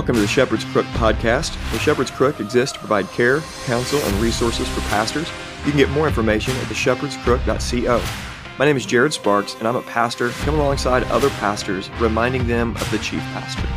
Welcome to the Shepherd's Crook podcast. The Shepherd's Crook exists to provide care, counsel, and resources for pastors. You can get more information at theshepherdscrook.co. My name is Jared Sparks, and I'm a pastor coming alongside other pastors, reminding them of the chief pastor.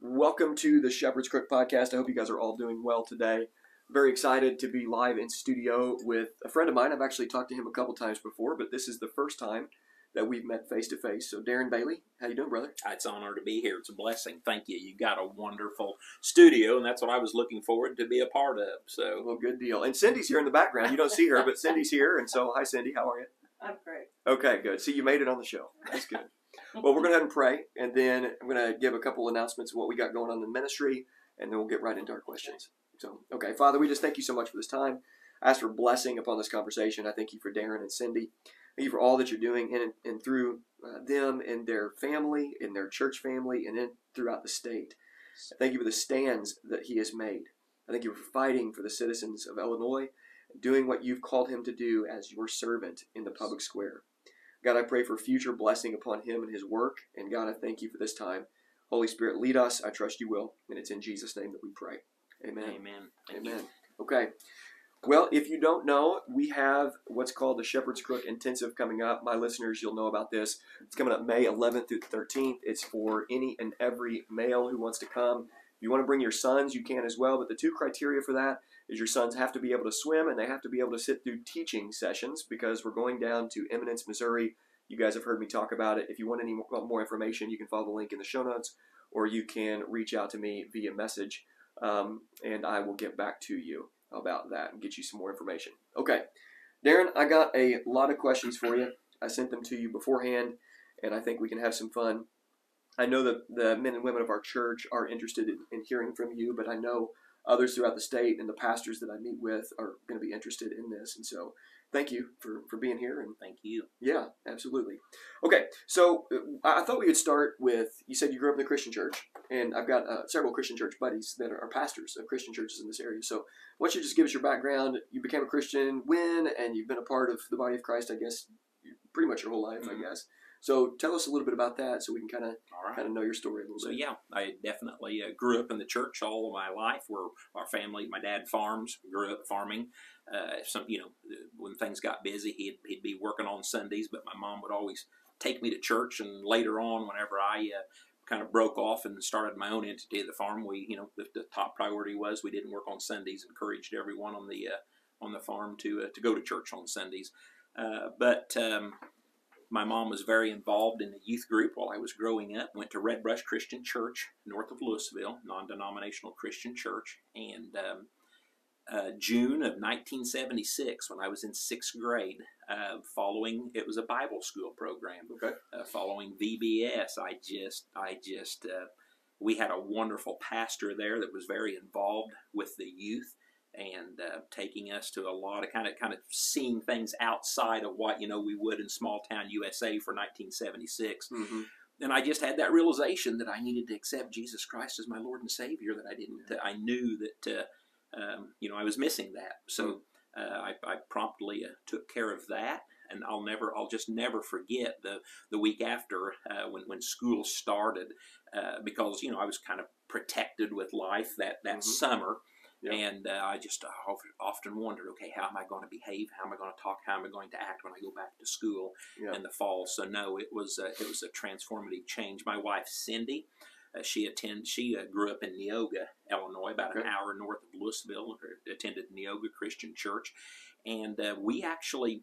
Welcome to the Shepherd's Crook podcast. I hope you guys are all doing well today very excited to be live in studio with a friend of mine. I've actually talked to him a couple times before, but this is the first time that we've met face to face. So, Darren Bailey, how you doing, brother? It's an honor to be here. It's a blessing. Thank you. You got a wonderful studio, and that's what I was looking forward to be a part of. So, well, good deal. And Cindy's here in the background. You don't see her, but Cindy's here. And so, hi, Cindy. How are you? I'm great. Okay, good. See, you made it on the show. That's good. well, we're going to head and pray, and then I'm going to give a couple announcements of what we got going on in the ministry, and then we'll get right into our questions. So, okay, Father, we just thank you so much for this time. I ask for blessing upon this conversation. I thank you for Darren and Cindy. Thank you for all that you're doing in and through uh, them and their family, in their church family, and in, throughout the state. Thank you for the stands that he has made. I thank you for fighting for the citizens of Illinois, doing what you've called him to do as your servant in the public square. God, I pray for future blessing upon him and his work. And God, I thank you for this time. Holy Spirit, lead us. I trust you will. And it's in Jesus' name that we pray. Amen. Amen. Thank Amen. You. Okay. Well, if you don't know, we have what's called the Shepherd's Crook Intensive coming up. My listeners, you'll know about this. It's coming up May 11th through 13th. It's for any and every male who wants to come. If you want to bring your sons, you can as well. But the two criteria for that is your sons have to be able to swim and they have to be able to sit through teaching sessions because we're going down to Eminence, Missouri. You guys have heard me talk about it. If you want any more information, you can follow the link in the show notes or you can reach out to me via message um, and I will get back to you about that and get you some more information. Okay, Darren, I got a lot of questions for you. I sent them to you beforehand, and I think we can have some fun. I know that the men and women of our church are interested in, in hearing from you, but I know others throughout the state and the pastors that I meet with are going to be interested in this. And so thank you for, for being here. And thank you. Yeah, absolutely. Okay, so uh, I thought we would start with you said you grew up in the Christian church, and I've got uh, several Christian church buddies that are pastors of Christian churches in this area. So why don't you just give us your background? You became a Christian when, and you've been a part of the body of Christ, I guess, pretty much your whole life, mm-hmm. I guess. So tell us a little bit about that, so we can kind of right. kind of know your story a little so, bit. So yeah, I definitely uh, grew up in the church all of my life. Where our family, my dad farms, grew up farming. Uh, some you know when things got busy, he'd he'd be working on Sundays, but my mom would always take me to church. And later on, whenever I uh, kind of broke off and started my own entity at the farm, we you know the, the top priority was we didn't work on Sundays. Encouraged everyone on the uh, on the farm to uh, to go to church on Sundays. Uh, but um, my mom was very involved in the youth group while I was growing up. Went to Red Brush Christian Church north of Louisville, non-denominational Christian church, and um, uh, June of 1976, when I was in sixth grade, uh, following it was a Bible school program. Okay. Uh, following VBS, I just, I just, uh, we had a wonderful pastor there that was very involved with the youth and uh, taking us to a lot of kind of kind of seeing things outside of what you know we would in small town USA for 1976. Mm-hmm. And I just had that realization that I needed to accept Jesus Christ as my Lord and Savior. That I didn't. Yeah. I knew that uh, um, you know I was missing that. So hmm. uh, I, I, promptly uh, took care of that. And I'll never, I'll just never forget the the week after uh, when when school started, uh, because you know I was kind of protected with life that that mm-hmm. summer Yep. And uh, I just uh, often wondered, okay, how am I going to behave? How am I going to talk? How am I going to act when I go back to school yep. in the fall? So no, it was uh, it was a transformative change. My wife Cindy, uh, she attend she uh, grew up in Neoga, Illinois, about okay. an hour north of Louisville. Attended Neoga Christian Church, and uh, we actually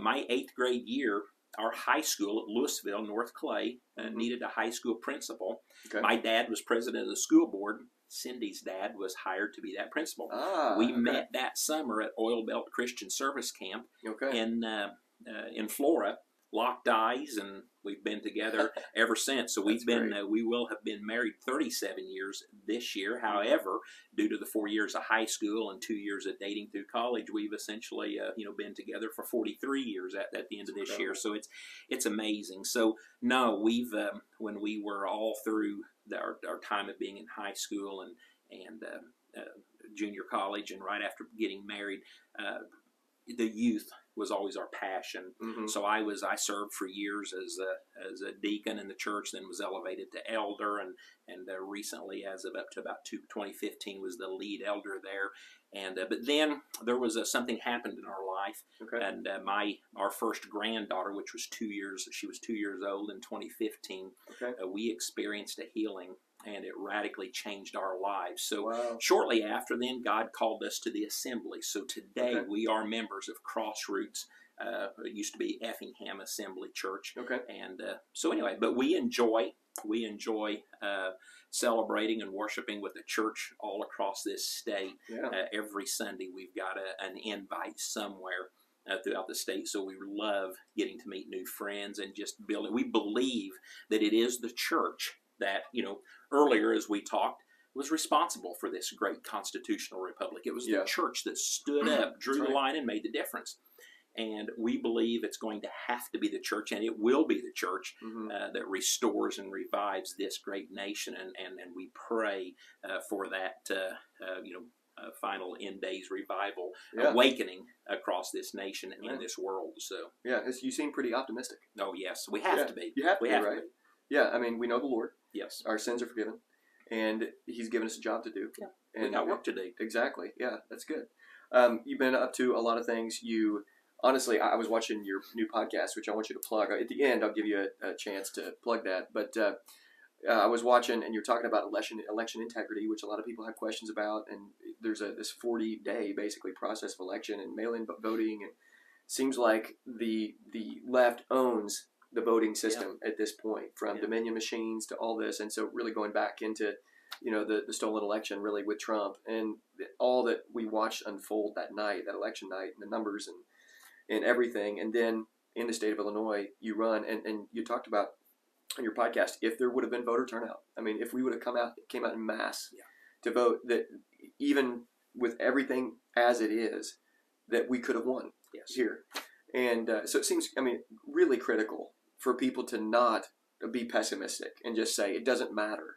my eighth grade year our high school at Louisville, North Clay, uh, mm-hmm. needed a high school principal. Okay. My dad was president of the school board, Cindy's dad was hired to be that principal. Ah, we okay. met that summer at Oil Belt Christian Service Camp in uh, uh, in Flora. Locked eyes, and we've been together ever since. So we've been uh, we will have been married 37 years this year. Mm-hmm. However, due to the four years of high school and two years of dating through college, we've essentially uh, you know been together for 43 years at, at the end of this year. So it's it's amazing. So no, we've um, when we were all through the, our, our time of being in high school and and uh, uh, junior college and right after getting married, uh, the youth was always our passion. hmm So I was I served for years as a as a deacon in the church, then was elevated to elder, and and uh, recently, as of up to about two, 2015, was the lead elder there. And uh, but then there was uh, something happened in our life, Okay. and uh, my our first granddaughter, which was two years, she was two years old in 2015. Okay. Uh, we experienced a healing, and it radically changed our lives. So Wow. Shortly after then, God called us to the assembly. So today Okay. we are members of Crossroots. Uh, it used to be Effingham Assembly Church, Okay. and uh, so anyway, but we enjoy we enjoy uh, celebrating and worshiping with the church all across this state. Yeah. Uh, every Sunday, we've got a, an invite somewhere uh, throughout the state. So we love getting to meet new friends and just building. We believe that it is the church that, you know, earlier as we talked, was responsible for this great constitutional republic. It was Yeah. the church that stood up, drew That's the line, and made the difference. And we believe it's going to have to be the church, and it will be the church hmm uh, that restores and revives this great nation. And, and, and we pray uh, for that, uh, uh, you know, uh, final end days revival, Yeah. awakening across this nation and Yeah. this world. So, Yeah. You seem pretty optimistic. oh yes, we have Yeah. to be. You have to We be, have to right? be. Yeah. I mean, we know the Lord. Yes, Our sins are forgiven, and He's given us a job to do. Yeah. And we got work to do. Exactly. Yeah, that's good. Um, you've been up to a lot of things. You honestly, I I was watching your new podcast, which I want you to plug. At the end, I'll give you a, a chance to plug that. But uh, uh, I was watching, and you're talking about election election integrity, which a lot of people have questions about. And there's a this 40 day basically process of election and mail in voting, and seems like the the left owns the voting system at this point, from Yeah. Dominion machines to all this, and so really going back into you know the, the stolen election really with Trump and all that we watched unfold that night, that election night, and the numbers and and everything, and then in the state of Illinois, you run and, and you talked about on your podcast if there would have been voter turnout. I mean, if we would have come out came out in mass Yeah. to vote, that even with everything as it is, that we could have won Yes. here. And uh, so it seems, I mean, really critical for people to not be pessimistic and just say it doesn't matter.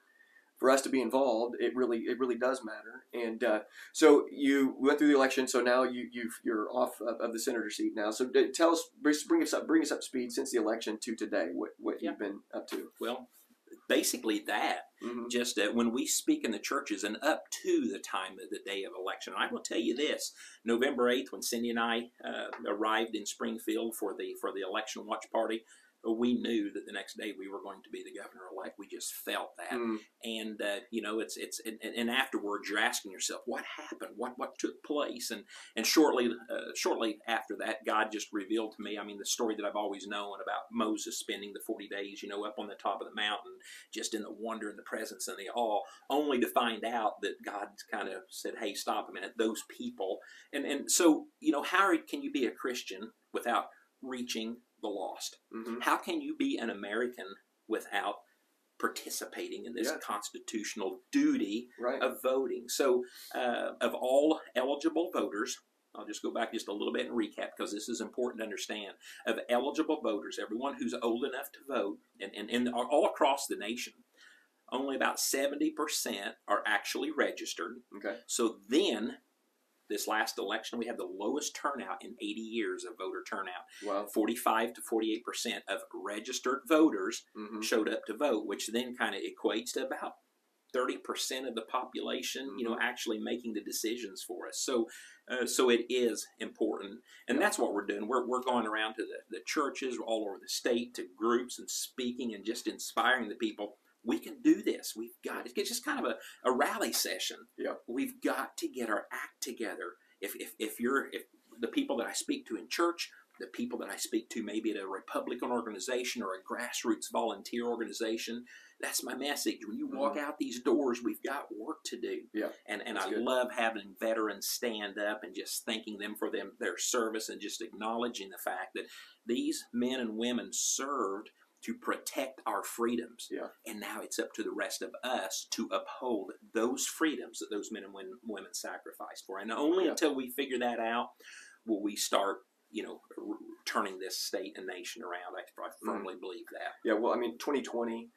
For us to be involved, it really it really does matter. And uh, so you went through the election. So now you you you're off of, of the senator seat now. So tell us, bring us up, bring us up speed since the election to today. What what Yeah. you've been up to? Well, basically that. hmm just that when we speak in the churches and up to the time of the day of election. I will tell you this: November eighth, when Cindy and I uh, arrived in Springfield for the for the election watch party, we knew that the next day we were going to be the governor elect. We just felt that, Mm, and uh, you know, it's it's and, and afterwards you're asking yourself, what happened? What what took place? And and shortly uh, shortly after that, God just revealed to me. I mean, the story that I've always known about Moses spending the forty days, you know, up on the top of the mountain just in the wonder and the presence and the awe, only to find out that God kind of said, "Hey, stop a minute, those people." And and so you know, how can you be a Christian without reaching the lost? hmm How can you be an American without participating in this Yeah. constitutional duty Right. of voting? So, uh, of all eligible voters. I'll just go back just a little bit and recap because this is important to understand. Of eligible voters, everyone who's old enough to vote, and, and, and all across the nation, only about 70% are actually registered. okay. So then, this last election, we had the lowest turnout in 80 years of voter turnout. Wow. 45 to 48% of registered voters hmm showed up to vote, which then kind of equates to about 30% of the population, you know, actually making the decisions for us. So, uh, so it is important, and that's what we're doing. We're, we're going around to the, the churches all over the state to groups and speaking and just inspiring the people. We can do this. We've got it. It's just kind of a, a rally session. Yeah. We've got to get our act together. If, if, if you're if the people that I speak to in church, the people that I speak to maybe at a Republican organization or a grassroots volunteer organization, that's my message. When you walk out these doors, we've got work to do. Mm-hmm. Yeah, And and that's I good. love having veterans stand up and just thanking them for them their service and just acknowledging the fact that these men and women served to protect our freedoms. Yeah. And now it's up to the rest of us to uphold those freedoms that those men and women, sacrificed for. And only Yeah. until we figure that out will we start, you know, r- turning this state and nation around. I, I Mm-hmm. firmly believe that. Yeah, well, I mean, 2020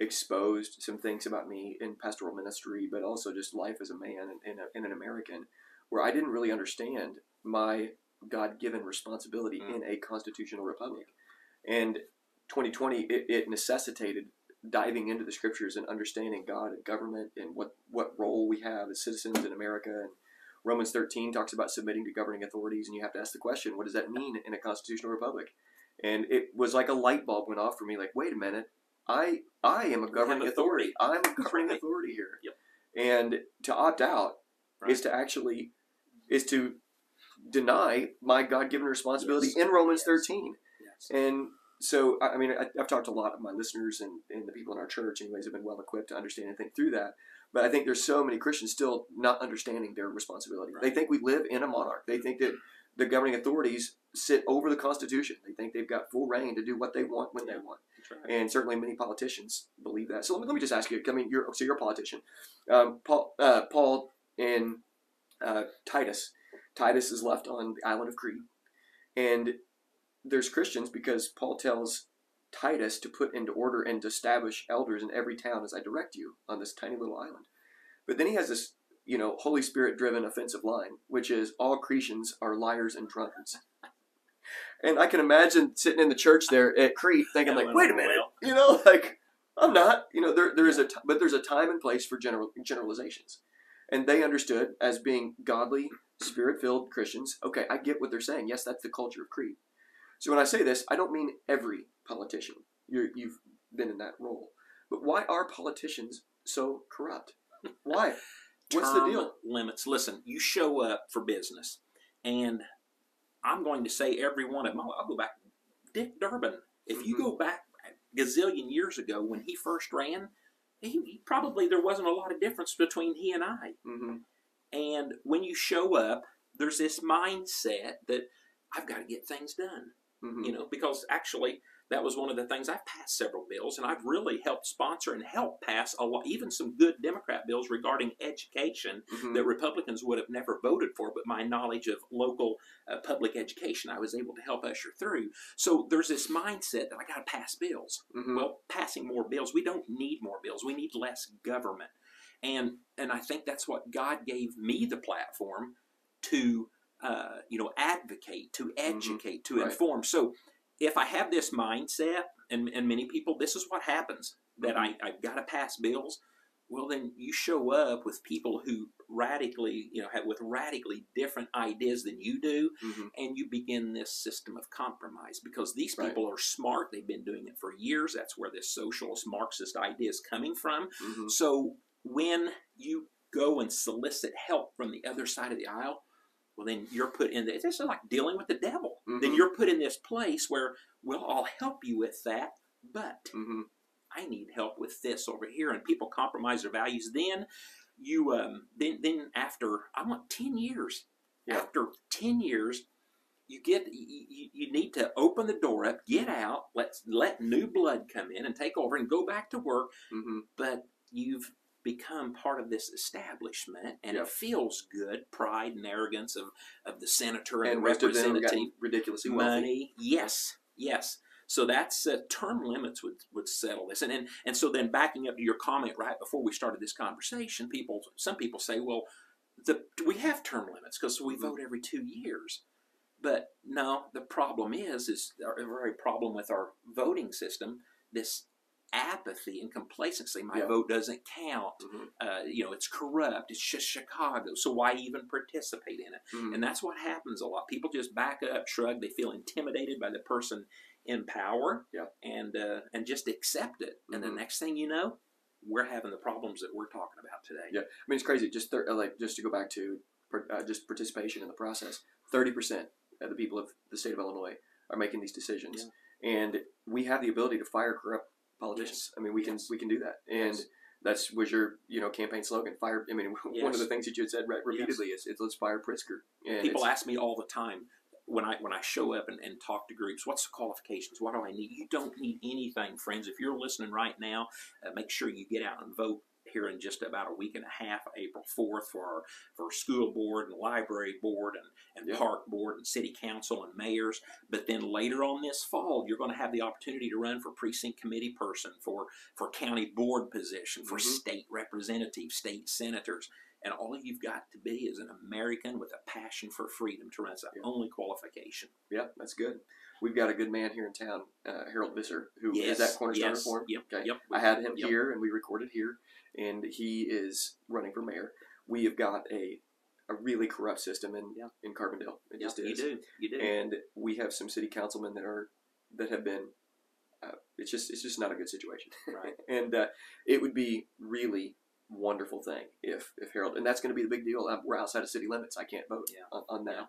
exposed some things about me in pastoral ministry, but also just life as a man and, and, a, and an American, where I didn't really understand my God given responsibility Mm. in a constitutional republic. And 2020, it, it necessitated diving into the scriptures and understanding God and government and what, what role we have as citizens in America. And Romans 13 talks about submitting to governing authorities, and you have to ask the question, what does that mean in a constitutional republic? And it was like a light bulb went off for me, like, wait a minute, I I am a governing authority. I'm a governing authority here. Yep. And to opt out Right. is to actually is to deny my God given responsibility Yes. in Romans Yes. 13. Yes. And so, I I mean, I, I've talked to a lot of my listeners and, and the people in our church, anyways, have been well equipped to understand and think through that. But I think there's so many Christians still not understanding their responsibility. They think we live in a monarch. They think that the governing authorities sit over the Constitution. They think they've got full rein to do what they want when they want. Right. And certainly many politicians believe that. So let me, let me just ask you. I mean, you're so you're a politician. Um, Paul, uh, Paul and uh, Titus. Titus is left on the island of Crete, and there's Christians because Paul tells Titus to put into order and to establish elders in every town as I direct you on this tiny little island. But then he has this, you know, Holy Spirit driven offensive line, which is all Cretans are liars and drunkards. And I can imagine sitting in the church there at Crete thinking like, wait a minute, you know, like I'm not, you know, there there is a t- but there's a time and place for general generalizations. And they understood as being godly, spirit-filled Christians. Okay, I get what they're saying. Yes, that's the culture of Crete. So when I say this, I don't mean every politician. You're, you've been in that role. But why are politicians so corrupt? Why? What's the deal? Limits. Listen, you show up for business, and I'm going to say every one of them. I'll, go back. Dick Durbin. If you Mhm. go back a gazillion years ago when he first ran, he, probably there wasn't a lot of difference between he and I. hmm And when you show up, there's this mindset that I've got to get things done. Hmm You know, because actually that was one of the things I've passed several bills, and I've really helped sponsor and help pass a lot, even some good Democrat bills regarding education hmm that Republicans would have never voted for, but my knowledge of local uh, public education, I was able to help usher through. So there's this mindset that I got to pass bills. hmm Well, passing more bills, we don't need more bills. We need less government, and and I think that's what God gave me the platform to, uh, you know, advocate, to educate, to Mm-hmm. Right. inform. So if I have this mindset, and and many people, this is what happens that Mm-hmm. I I've got to pass bills. Well, then you show up with people who radically, you know, have with radically different ideas than you do, hmm and you begin this system of compromise because these Right. people are smart. They've been doing it for years. That's where this socialist Marxist idea is coming from. hmm So when you go and solicit help from the other side of the aisle, well, then you're put in this. Is like dealing with the devil. Then Mhm. you're put in this place where, well, I'll help you with that, but hmm I need help with this over here, and people compromise their values. Then you, um, then then after I want ten years. Yeah. After ten years, you get you, you- need to open the door up, get out, let's let new blood come in and take over, and go back to work. hmm But you've become part of this establishment, and Yeah. it feels good. Pride and arrogance of of the senator and, And the most of them have representative ridiculously wealthy. money. Yes, yes. So that's uh, term limits would, would settle this, and, and and so then backing up to your comment right before we started this conversation, people some people say, well, the we have term limits because we Mhm. vote every two years, but no, the problem is is a very problem with our voting system. This apathy and complacency. My Yeah. vote doesn't count. Mhm. Uh, you know, it's corrupt. It's just Chicago. So why even participate in it? Mhm. And that's what happens a lot. People just back up, shrug. They feel intimidated by the person in power, Yeah. and uh, and just accept it. And the Mhm. next thing you know, we're having the problems that we're talking about today. Yeah. I mean, it's crazy. Just like just to go back to uh, just participation in the process. Thirty percent of the people of the state of Illinois are making these decisions, and we have the ability to fire corrupt politicians. I mean, we can we can do that, and Yes. that's was your you know campaign slogan. Fire. I mean, one of the things that you had said re- repeatedly is, is let's fire Pritzker. And People ask me all the time when I when I show up and, and talk to groups, what's the qualifications? What do I need? You don't need anything, friends. If you're listening right now, uh, make sure you get out and vote here in just about a week and a half, April 4th, for our, for school board and library board and, and Yeah. park board and city council and mayors. But then later on this fall, you're going to have the opportunity to run for precinct committee person, for, for county board position, for Mhm. state representative, state senators. And all you've got to be is an American with a passion for freedom to run. That's the Yeah. only qualification. Yeah, that's good. We've got a good man here in town, uh, Harold Visser, who is yes, at Cornerstone yes, Reform. Yep, Okay. yep. I had him Yep. here, and we recorded here, and he is running for mayor. We have got a a really corrupt system in Yeah. in Carbondale. It just you do. You do. And we have some city councilmen that are that have been. Uh, it's just it's just not a good situation. Right. and uh, it would be really wonderful thing if if Harold and that's going to be the big deal. Um, we're outside of city limits. I can't vote Yeah. on, on that.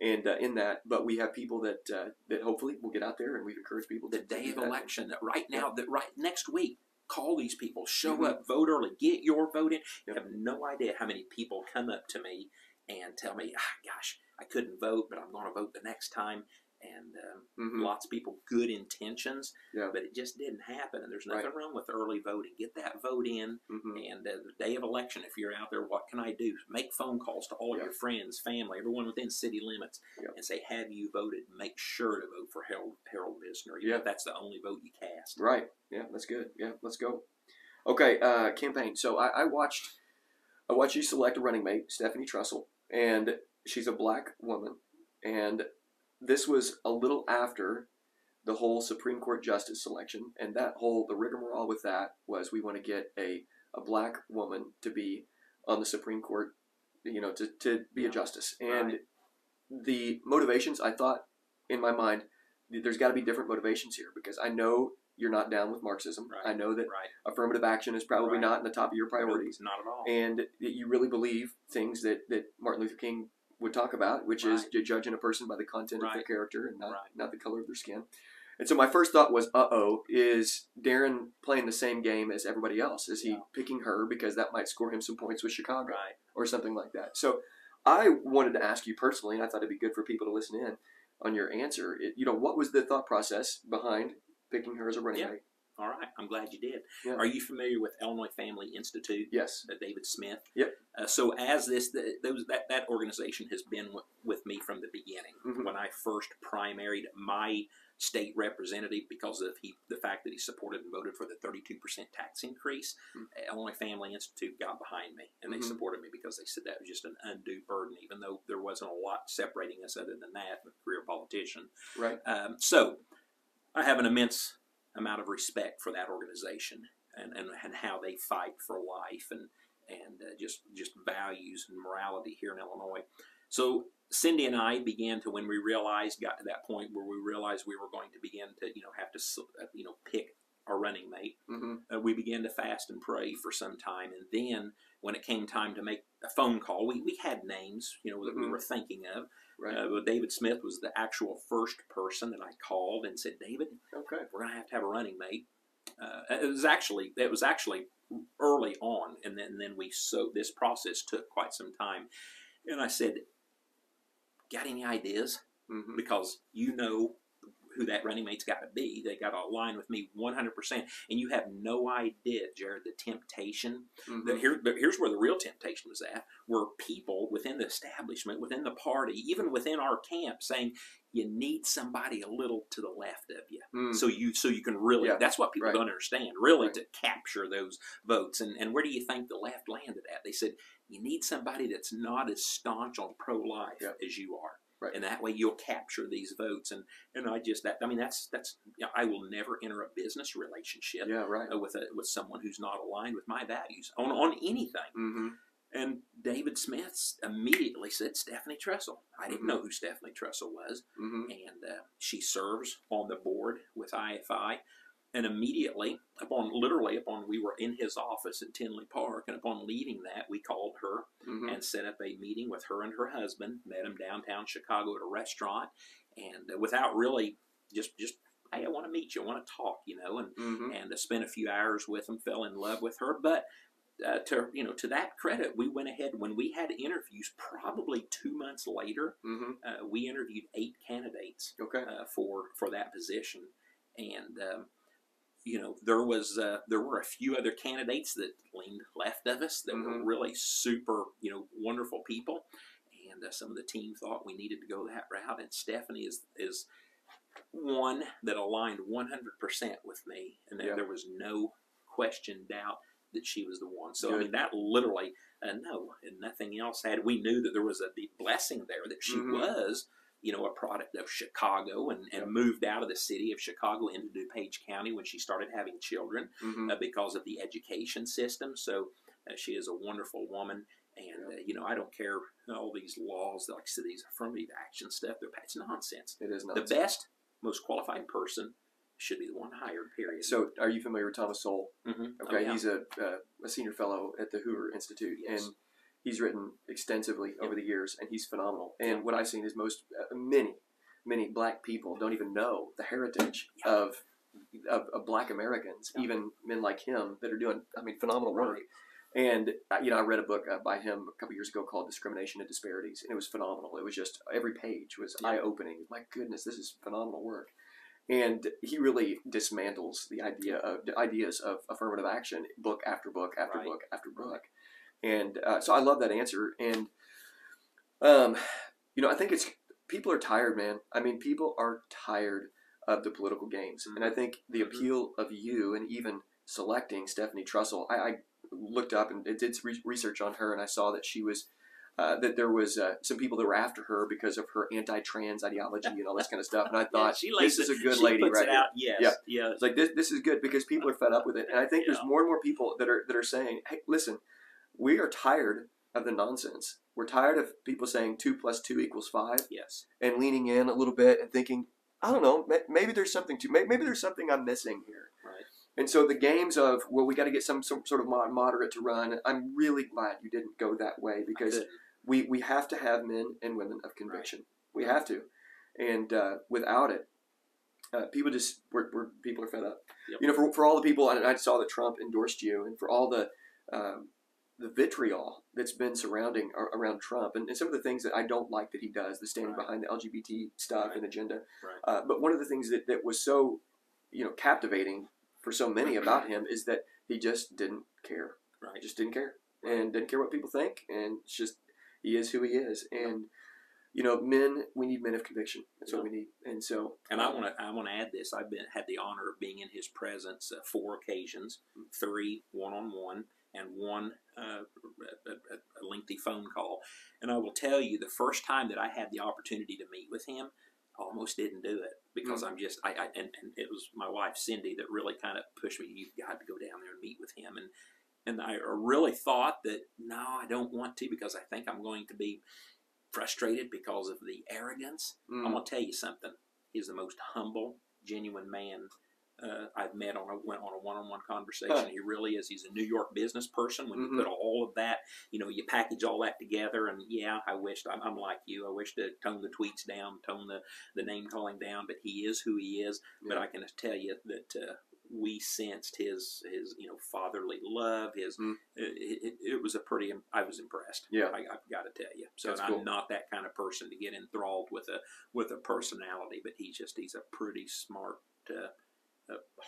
And uh, in that, but we have people that uh, that hopefully will get out there, and we've encouraged people the to day of election that right now that right next week call these people show Mhm. up vote early get your vote in. You have no idea how many people come up to me and tell me ah, gosh i couldn't vote but i'm going to vote the next time and um, Mhm. lots of people good intentions Yeah. but it just didn't happen and there's Right. nothing wrong with early voting get that vote in Mhm. and uh, the day of election if you're out there what can i do make phone calls to all Yeah. your friends family everyone within city limits Yeah. and say have you voted make sure to vote for harold harold Visner, even Yeah. if that's the only vote you cast Right. Yeah, that's good. Yeah, let's go. Okay, uh, campaign. So I, I watched I watched you select a running mate, Stephanie Trussell, and she's a black woman. And this was a little after the whole Supreme Court justice selection, and that whole the rigmarole with that was we want to get a, a black woman to be on the Supreme Court, you know, to, to be a justice. And Right. the motivations, I thought in my mind, there's got to be different motivations here because I know you're not down with Marxism. Right. I know that right affirmative action is probably not in the top of your priorities, not at all and that you really believe things that, that Martin Luther King would talk about, which is Right. ju- judging a person by the content of their character and not, Right. not the color of their skin. And so my first thought was, uh oh, is Darren playing the same game as everybody else? Is he Yeah. picking her because that might score him some points with Chicago? right or something like that. So I wanted to ask you personally, and I thought it'd be good for people to listen in on your answer. It, you know, what was the thought process behind picking her as a running Yeah. mate? All right i'm glad you did Yeah. are you familiar with illinois family institute Yes. uh, David Smith. Yep. Uh, so as this, the, those that that organization has been w- with me from the beginning. Mhm. When I first primaried my state representative because of he the fact that he supported and voted for the 32% tax increase, Mhm. Illinois Family Institute got behind me and they Mhm. supported me because they said that was just an undue burden, even though there wasn't a lot separating us other than that, a career politician. Right. Um, so I have an immense amount of respect for that organization and, and, and how they fight for life and and uh, just just values and morality here in Illinois. So Cindy and I began to when we realized got to that point where we realized we were going to begin to you know have to uh, you know pick our running mate. hmm Uh, we began to fast and pray for some time, and then when it came time to make a phone call, we, we had names you know that we Mhm. were thinking of. Right. Uh, but David Smith was the actual first person that I called and said, David, okay. we're going to have to have a running mate. Uh, it was actually it was actually early on, and then and then we so this process took quite some time. And I said, "Got any ideas?" hmm Because you know who that running mate's got to be. They got to align with me 100%. And you have no idea, Jared, the temptation hmm the, here, but here's where the real temptation was at: were people within the establishment, within the party, even within our camp, saying, "You need somebody a little to the left of you, Mm. so you so you can really." Yeah. That's what people Right. don't understand, really, Right. to capture those votes. And and where do you think the left landed at? They said, "You need somebody that's not as staunch on pro-life Yeah. as you are." Right. And that way you'll capture these votes, and and I just that I mean that's that's you know, I will never enter a business relationship Yeah. Right. with a, with someone who's not aligned with my values on on anything. hmm And David Smith immediately said Stephanie Trussell. I didn't Mhm. know who Stephanie Trussell was, hmm and uh, she serves on the board with IFI. And immediately, upon literally upon we were in his office in Tinley Park, and upon leaving that, we called her hmm and set up a meeting with her and her husband. Met him downtown Chicago at a restaurant, and uh, without really just just hey, I want to meet you, I want to talk, you know, and hmm and uh, spent a few hours with him, fell in love with her. But uh, to you know, to that credit, we went ahead when we had interviews. Probably two months later, hmm uh, we interviewed eight candidates Okay. uh, for for that position, and um, you know there was uh, there were a few other candidates that leaned left of us that were Mhm. really super you know wonderful people, and uh, some of the team thought we needed to go that route. And Stephanie is is one that aligned 100% with me, and there, Yeah. there was no question, doubt that she was the one. So I mean, that literally, uh, no, and nothing else had. We knew that there was a deep blessing there that she Mhm. was, you know, a product of Chicago and, and Yep. moved out of the city of Chicago into DuPage County when she started having children hmm uh, because of the education system. So uh, she is a wonderful woman. And, uh, you know, I don't care all these laws, like I said, these affirmative action stuff, they're, it's nonsense. It is nonsense. The best, most qualified person should be the one hired, period. So, are you familiar with Thomas Sowell? Mhm. Okay, Oh, yeah. he's a, uh, a senior fellow at the Hoover Institute, Yes. and he's written extensively over the years, and he's phenomenal. And what I've seen is most uh, many, many black people don't even know the heritage of, of of black Americans, even men like him that are doing, I mean, phenomenal work. And uh, you know, I read a book uh, by him a couple years ago called "Discrimination and Disparities," and it was phenomenal. It was just every page was eye opening. My goodness, this is phenomenal work. And he really dismantles the idea of the ideas of affirmative action, book after book after Right. book after book. And uh, so I love that answer. And um, you know, I think it's people are tired, man. I mean, people are tired of the political games, and I think the Mhm. appeal of you and even selecting Stephanie Trussell, I, I looked up and did some research on her, and I saw that she was. Uh, that there was uh, some people that were after her because of her anti-trans ideology and all this kind of stuff, and I Yeah, thought she this is a good lady right it out. Yes. Yeah. Yeah. It's like this. This is good because people are fed up with it, and I think there's more and more people that are that are saying, "Hey, listen, we are tired of the nonsense. We're tired of people saying two plus two equals five Yes. and leaning in a little bit and thinking, I don't know, maybe there's something to, maybe there's something I'm missing here." Right. And so the games of well, we got to get some, some sort of moderate to run. I'm really glad you didn't go that way because we we have to have men and women of conviction. Right. We have to, and uh, without it, uh, people just we're, we're people are fed up. Yep. You know, for, for all the people, and I saw that Trump endorsed you, and for all the um, the vitriol that's been surrounding ar- around Trump, and, and some of the things that I don't like that he does, the standing Right. behind the LGBT stuff Right. and agenda. Right. Uh, but one of the things that, that was so you know captivating for so many about him is that he just didn't care. Right. He just didn't care and didn't care what people think, and it's just he is who he is, and you know, men we need men of conviction. That's what we need, and so And I want to I want to add this. I've been had the honor of being in his presence uh, four occasions, three one on one, and one uh, a, lengthy phone call. And I will tell you, the first time that I had the opportunity to meet with him, I almost didn't do it because I'm just I, I and, and it was my wife Cindy that really kind of pushed me. You've got to go down there and meet with him. And and I really thought that no, I don't want to because I think I'm going to be frustrated because of the arrogance. mm, I'm gonna tell you something. He's the most humble, genuine man uh, I've met on a went on a one-on-one conversation. Huh. He really is. He's a New York business person. When Mhm. you put all of that, you know, you package all that together. And yeah, I wished I'm, I'm like you. I wish to tone the tweets down, tone the the name calling down. But he is who he is. But I can tell you that. Uh, we sensed his his you know fatherly love. His Mm. it, it, it was a pretty. I was impressed. Yeah. I, I've got to tell you. So cool. I'm not that kind of person to get enthralled with a with a personality, but he's just he's a pretty smart, uh, uh,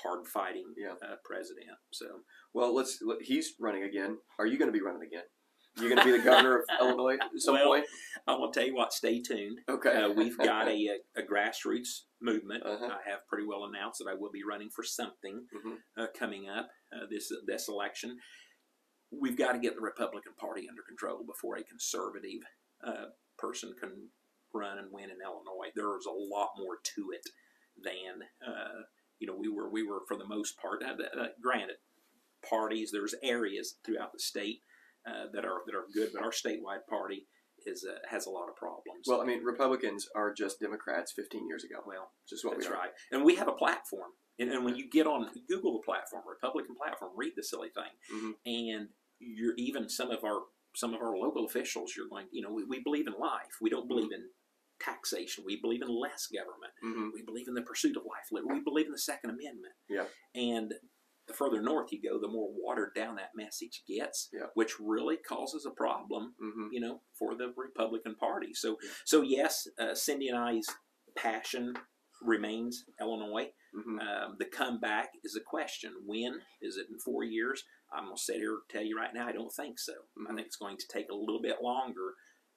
hard fighting Yeah. uh, president. So well, let's. Let, he's running again. Are you going to be running again? You're going to be the governor of Illinois at some Well, point. I to tell you what. Stay tuned. Okay, Uh, we've got a, a, a grassroots movement. Uh-huh. I have pretty well announced that I will be running for something Mhm. uh, coming up uh, this this election. We've got to get the Republican Party under control before a conservative uh, person can run and win in Illinois. There is a lot more to it than uh, you know. We were we were for the most part. Uh, uh, granted, parties there's areas throughout the state uh, that are that are good, but our statewide party is uh, has a lot of problems. Well, I mean, Republicans are just Democrats 15 years ago. well, Just what that's we are. right. And we have a platform. And, and when you get on Google the platform, Republican platform, read the silly thing. Mhm. And you're even some of our some of our local officials. You're going. You know, we, we believe in life. We don't believe in taxation. We believe in less government. hmm We believe in the pursuit of life. We believe in the Second Amendment. Yeah. And the further north you go, the more watered down that message gets, Yeah. which really causes a problem hmm you know, for the Republican Party. So, Yeah. so yes, uh, Cindy and I's passion remains Illinois. hmm Um, the comeback is a question. When is it in four years? I'm gonna sit here and tell you right now. I don't think so. I Mhm. think it's going to take a little bit longer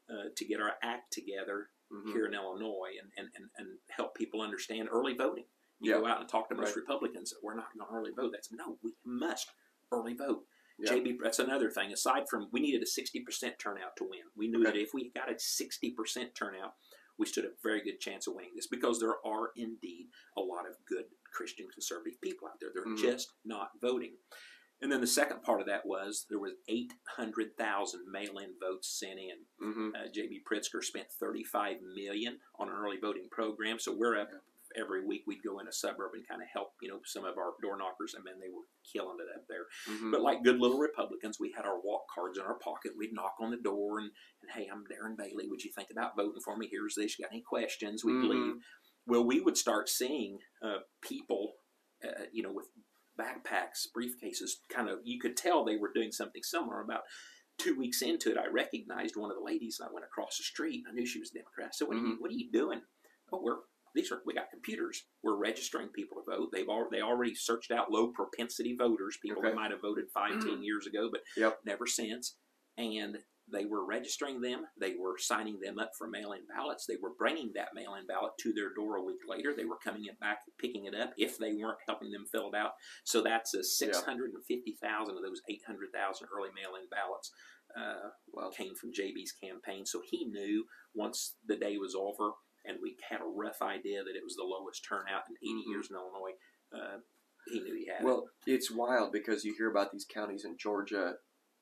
uh, to get our act together hmm here in Illinois and, and, and, and help people understand early voting. You Yeah. go out and talk to most Right. Republicans. We're not going to early vote. That's no. We must early vote. Yeah. JB, that's another thing. Aside from, we needed a 60% turnout to win. We knew Okay. that if we got a 60% turnout, we stood a very good chance of winning this because there are indeed a lot of good Christian conservative people out there. They're Mhm. just not voting. And then the second part of that was there was 800,000 mail-in votes sent in. hmm Uh, JB Pritzker spent 35 million on an early voting program. So we're up every week. We'd go in a suburb and kind of help, you know, some of our door knockers. and man, they were killing it up there. hmm But like good little Republicans, we had our walk cards in our pocket. We'd knock on the door and, and hey, I'm Darren Bailey. Would you think about voting for me? Here's this. You got any questions? We'd Mhm. leave. Well, we would start seeing uh, people, uh, you know, with backpacks, briefcases. Kind of, you could tell they were doing something similar. About two weeks into it, I recognized one of the ladies, and I went across the street. I knew she was a Democrat. I said, "What are you? Mm-hmm. What are you doing?" Oh, we're these are we got computers. We're registering people to vote. They've al- they already searched out low propensity voters, people Okay. that might have voted five, ten mm-hmm. years ago, but Yep. never since. And they were registering them. They were signing them up for mail-in ballots. They were bringing that mail-in ballot to their door a week later. They were coming it back, picking it up if they weren't helping them fill it out. So that's a six hundred and fifty thousand of those eight hundred thousand early mail-in ballots uh, Wow. came from JB's campaign. So he knew once the day was over, and we had a rough idea that it was the lowest turnout in 80 Mhm. years in Illinois. Uh, he knew he had it. Well, it's wild because you hear about these counties in Georgia,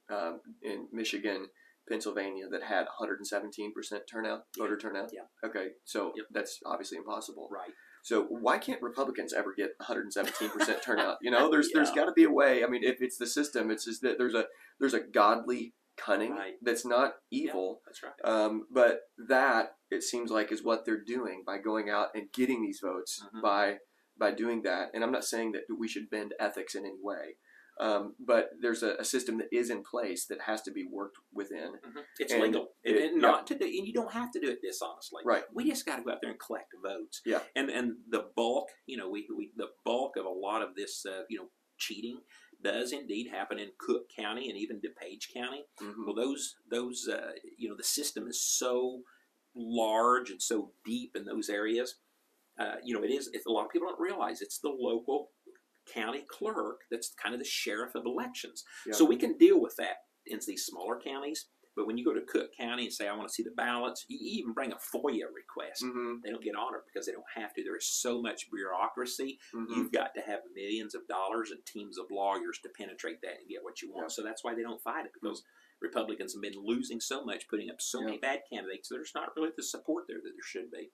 um, in Michigan, Pennsylvania that had 117% turnout, Yeah. voter turnout. Yeah. Okay, so Yep. that's obviously impossible. Right. So why can't Republicans ever get 117% turnout? You know, there's there's Yeah. got to be a way. I mean, if it's the system, it's just that there's a there's a godly cunning Right. that's not evil. That's right. Um, but that it seems like is what they're doing by going out and getting these votes Mhm. by by doing that. And I'm not saying that we should bend ethics in any way, um, but there's a, a system that is in place that has to be worked within. Mhm. It's And legal, and, it- and not to do, and you don't have to do it dishonestly. Right. We just got to go out there and collect votes. Yeah. And and the bulk, you know, we, we the bulk of a lot of this, uh, you know, cheating does indeed happen in Cook County and even DuPage County. Mhm. Well, those those uh, you know the system is so large and so deep in those areas. Uh, you know, it is. It's, a lot of people don't realize it's the local county clerk that's kind of the sheriff of elections. Yeah. So we can deal with that in these smaller counties. But when you go to Cook County and say, "I want to see the ballots," you even bring a FOIA request. Mhm. They don't get honored because they don't have to. There is so much bureaucracy. Mhm. You've got to have millions of dollars and teams of lawyers to penetrate that and get what you want. Yeah. So that's why they don't fight it because Republicans have been losing so much, putting up so Yeah. many bad candidates. There's not really the support there that there should be.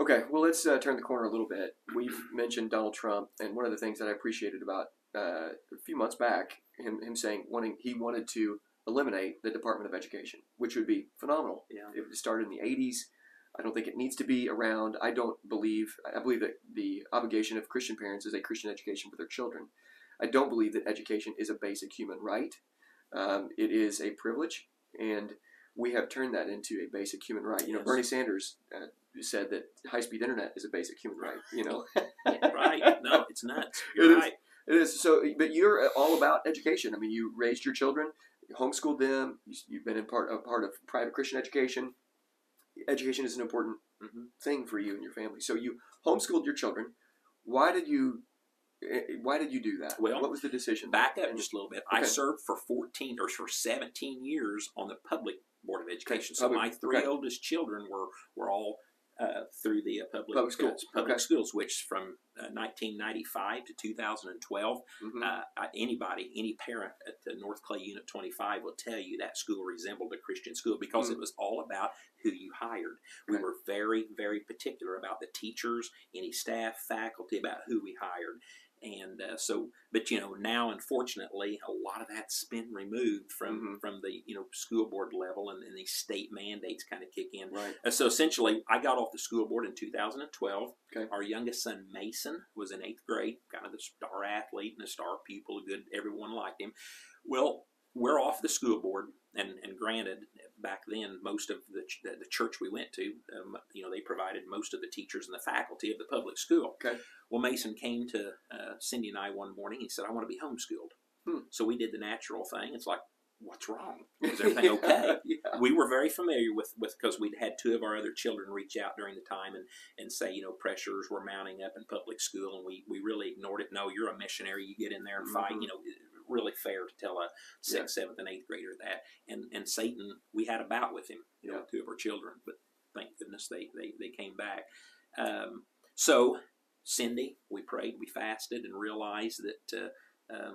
Okay, well, let's uh, turn the corner a little bit. We've mentioned Donald Trump, and one of the things that I appreciated about uh, a few months back, him, him saying wanting he wanted to eliminate the Department of Education, which would be phenomenal. Yeah. It started in the 80s. I don't think it needs to be around. I don't believe, I believe that the obligation of Christian parents is a Christian education for their children. I don't believe that education is a basic human right. Um, it is a privilege, and we have turned that into a basic human right. You know, Yes. Bernie Sanders uh, said that high-speed internet is a basic human right. You know, right? No, it's not. You're is. right. it is. So, but you're all about education. I mean, you raised your children, you homeschooled them. You, you've been in part a part of private Christian education. Education is an important Mhm. thing for you and your family. So you homeschooled your children. Why did you? Eh, Why did you do that? Well, what was the decision? Back up just a little bit. I served for 14 or for 17 years on the public board of education. so public- my three okay. oldest children were were all uh, through the uh, public Public schools, uh, public okay. schools, which from uh, 1995 to 2012, Mhm. uh, uh, anybody, any parent at the North Clay Unit 25 will tell you that school resembled a Christian school because Mhm. it was all about who you hired. We Okay. were very, very particular about the teachers, any staff, faculty, about who we hired. And uh, so, but you know, now unfortunately, a lot of that's been removed from Mhm. from the you know school board level, and, and these state mandates kind of kick in. right. Uh, so essentially, I got off the school board in 2012. Okay. Our youngest son Mason was in eighth grade, kind of the star athlete and a star pupil. Good, everyone liked him. Well, we're off the school board, and and granted, back then most of the ch- the church we went to, um, you know, they provided most of the teachers and the faculty of the public school. Okay. Well, Mason came to uh, Cindy and I one morning. He said, "I want to be homeschooled." Hmm. So we did the natural thing. It's like, what's wrong? Is everything okay? yeah. we were very familiar with with because we'd had two of our other children reach out during the time and and say you know pressures were mounting up in public school and we we really ignored it no you're a missionary you get in there and fight Mhm. you know really fair to tell a sixth, seventh, and eighth grader that. And and Satan, we had a bout with him, you know, Yeah. two of our children, but thank goodness they they, they came back. Um, so Cindy, we prayed, we fasted, and realized that uh, uh,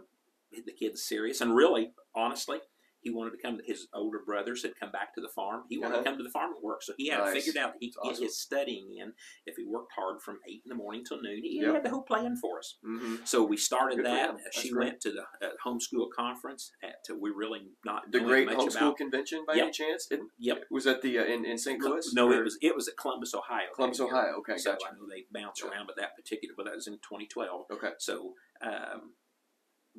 the kid's serious. And really, honestly, he wanted to come. His older brothers had come back to the farm. He wanted Uh-huh. to come to the farm and work. So he had Nice. figured out that he could That's get his studying in if he worked hard from eight in the morning till noon. He Yep. had the whole plan for us. hmm So we started Good that. She great. went to the uh, homeschool conference. At uh, we really not The Great Homeschool about. Convention, by Yep. any chance? It, Yep. Was that the uh, in in St. Louis? No, or it was it was at Columbus, Ohio. Columbus, year. Ohio. Okay, So gotcha. I know they bounce around, but that particular, but that was in 2012. Okay. So um,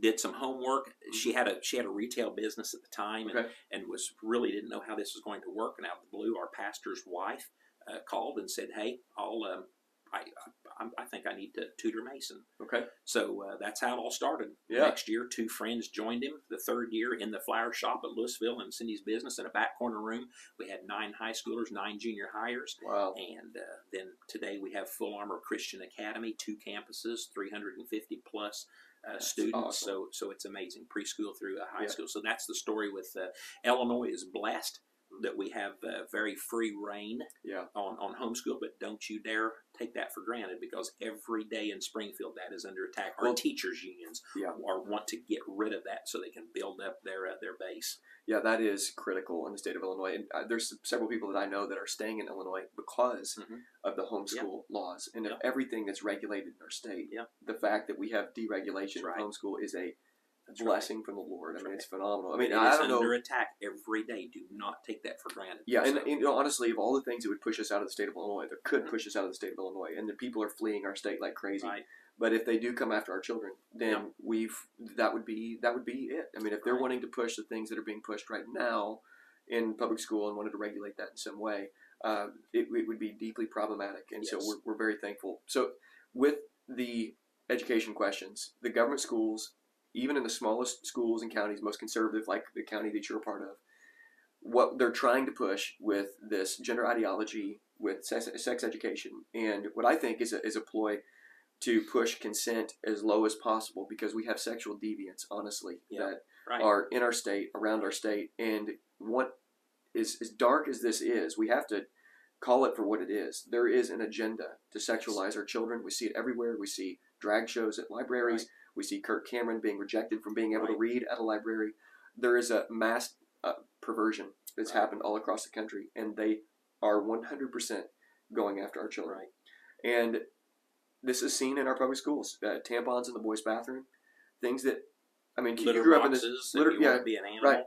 did some homework. She had a she had a retail business at the time, and, Okay. and was really didn't know how this was going to work. And out of the blue, our pastor's wife uh, called and said, "Hey, I'll um, I, I I think I need to tutor Mason." Okay. So uh, that's how it all started. Yeah. Next year, two friends joined him. The third year, in the flower shop at Louisville in Cindy's business in a back corner room, we had nine high schoolers, nine junior hires. Wow. And uh, then today we have Full Armor Christian Academy, two campuses, 350 plus uh, students. awesome. So so it's amazing, preschool through high Yeah. school. So that's the story with uh, Illinois is blessed that we have uh, very free rein Yeah. on, on homeschool, but don't you dare take that for granted because every day in Springfield that is under attack. Our Well- teachers unions Yeah. are want to get rid of that so they can build up their uh, their base. Yeah, that is critical in the state of Illinois. And uh, there's several people that I know that are staying in Illinois because Mhm. of the homeschool laws and Yeah. everything that's regulated in our state. Yeah. The fact that we have deregulation right. of homeschool is a That's right. blessing from the Lord. I mean, right. it's phenomenal. I mean, It I don't under know. attack every day. Do not take that for granted. Yeah, and, So- and, you know, honestly, of all the things that would push us out of the state of Illinois, that could Mhm. push us out of the state of Illinois, and the people are fleeing our state like crazy. right. But if they do come after our children, then Yeah. we've that would be that would be it. I mean, if they're Right. wanting to push the things that are being pushed right now in public school and wanted to regulate that in some way, uh, it, it would be deeply problematic. And so we're, we're very thankful. So with the education questions, the government schools, even in the smallest schools and counties, most conservative, like the county that you're a part of, what they're trying to push with this gender ideology, with sex, sex education, and what I think is a, is a ploy to push consent as low as possible because we have sexual deviants, honestly, Yeah, that Right. are in our state, around our state, and what is as dark as this is, we have to call it for what it is. There is an agenda to sexualize our children. We see it everywhere. We see drag shows at libraries. We see Kirk Cameron being rejected from being able to read at a library. There is a mass uh, perversion that's Right. happened all across the country, and they are 100% going after our children. Right. And this is seen in our public schools. Uh, tampons in the boys' bathroom, things that I mean, Litter you grew up in this. litter- yeah, be an animal. right.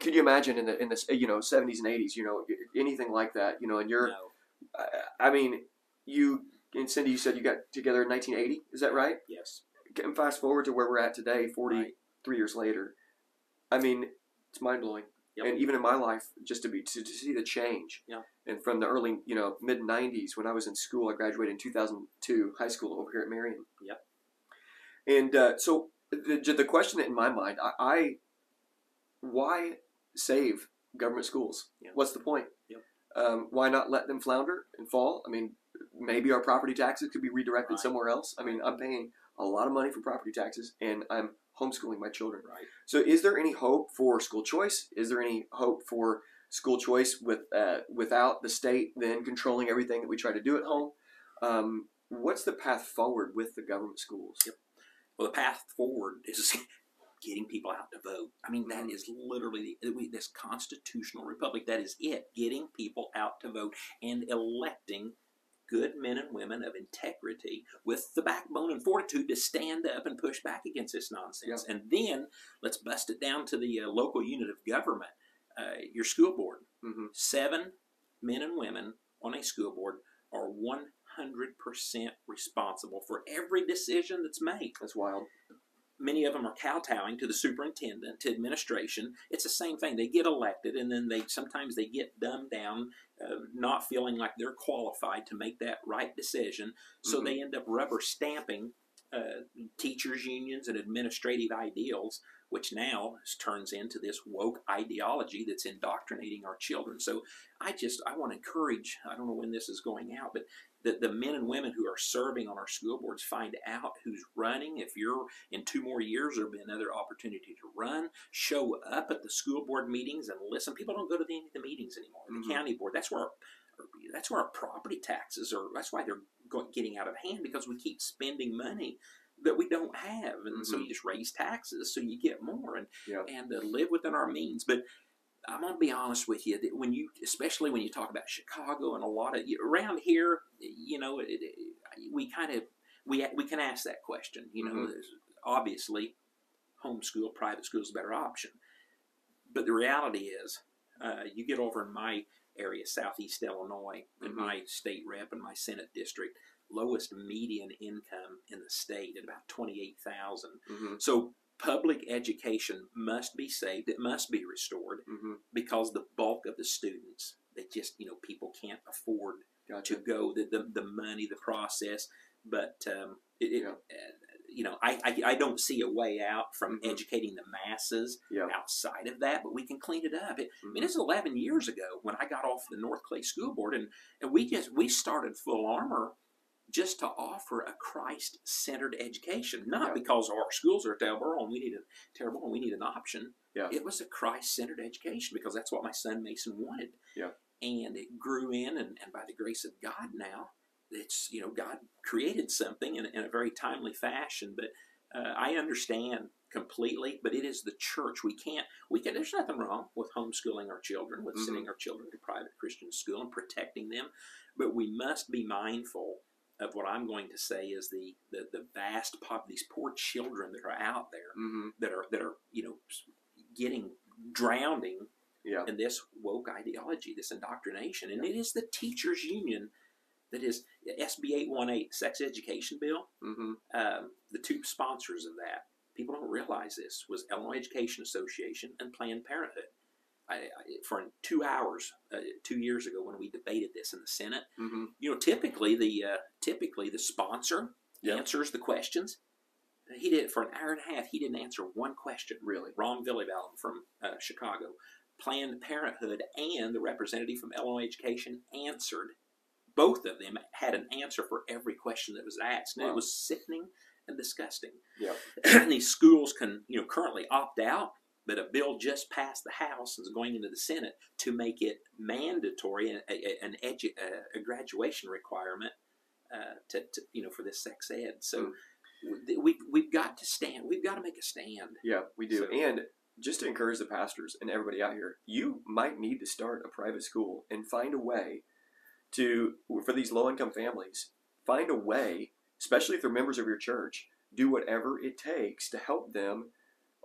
Could you imagine in the in this you know seventies and eighties, you know anything like that, you know, and you're, No. I, I mean, you and Cindy, you said you got together in nineteen eighty, is that right? Yes. And fast forward to where we're at today, 43 Right. years later. I mean, it's mind blowing. Yep. And even in my life, just to be to, to see the change. Yeah. And from the early, you know, mid '90s when I was in school, I graduated in 2002, high school over here at Marion. Yep. And uh, so the the question in my mind, I, I why save government schools? Yeah. What's the point? Yep. Um, why not let them flounder and fall? I mean, maybe our property taxes could be redirected Right. somewhere else. I mean, I'm paying a lot of money for property taxes, and I'm homeschooling my children. Right. So, is there any hope for school choice? Is there any hope for school choice with uh, without the state then controlling everything that we try to do at home? Um, what's the path forward with the government schools? Yep. Well, the path forward is getting people out to vote. I mean, that Mhm. literally the, this constitutional republic. That is it. Getting people out to vote and electing good men and women of integrity with the backbone and fortitude to stand up and push back against this nonsense. And then let's bust it down to the uh, local unit of government, uh, your school board. hmm Seven men and women on a school board are 100% responsible for every decision that's made. That's wild. Many of them are kowtowing to the superintendent, to administration. It's the same thing. They get elected, and then they sometimes they get dumbed down, uh, not feeling like they're qualified to make that right decision. So Mhm. they end up rubber stamping uh, teachers' unions and administrative ideals which now turns into this woke ideology that's indoctrinating our children. So I just I want to encourage. I don't know when this is going out, but the, the men and women who are serving on our school boards find out who's running. If you're in two more years, there'll be another opportunity to run. Show up at the school board meetings and listen. People don't go to the, the meetings anymore. The Mhm. county board. That's where our, that's where our property taxes are. That's why they're going, getting out of hand because we keep spending money that we don't have, and so Mhm. you just raise taxes so you get more and Yeah. and uh, live within our means. But I'm gonna be honest with you that when you, especially when you talk about Chicago and a lot of around here, you know, it, it, we kind of we we can ask that question. You know, Mhm. there's obviously homeschool, private school is a better option, but the reality is, uh, you get over in my area, Southeast Illinois, in Mhm. my state rep and my Senate district, lowest median income in the state at about twenty eight thousand. hmm So public education must be saved. It must be restored hmm because the bulk of the students that just you know people can't afford Gotcha. to go the the, the money the process but um, it, it, Yeah. uh, you know I, I I don't see a way out from Mhm. educating the masses Yeah. outside of that but we can clean it up it, I mean Mhm. it's 11 years ago when I got off the North Clay School Board and and we just we started full armor just to offer a Christ-centered education, not Yeah. because our schools are terrible and we need a terrible and we need an option. Yeah. It was a Christ-centered education because that's what my son Mason wanted. Yeah. And it grew in, and, and by the grace of God now, it's you know God created something in, in a very timely fashion. But uh, I understand completely. But it is the church. We can't. We can. There's nothing wrong with homeschooling our children, with Mhm. sending our children to private Christian school and protecting them. But we must be mindful of what I'm going to say is the the, the vast pop these poor children that are out there hmm that are that are you know getting drowning Yeah. in this woke ideology, this indoctrination, and it is the teachers union that is SB 818 sex education bill. hmm Um, the two sponsors of that people don't realize this was Illinois Education Association and Planned Parenthood. I, I, for two hours, uh, two years ago, when we debated this in the Senate, hmm you know, typically the uh, typically the sponsor Yeah. answers the questions. He did it for an hour and a half. He didn't answer one question. Really. Ram Villivalam from uh, Chicago, Planned Parenthood, and the representative from Illinois Education answered. Both of them had an answer for every question that was asked, and Wow. it was sickening and disgusting. Yeah. and these schools can, you know, currently opt out, but a bill just passed the House and is going into the Senate to make it mandatory, a- a- an edu- a, a graduation requirement uh, to, to, you know, for this sex ed. So Mm. we we've got to stand. We've got to make a stand. Yeah, we do. So- and just to encourage the pastors and everybody out here, you might need to start a private school and find a way to, for these low income families, find a way, especially if they're members of your church, do whatever it takes to help them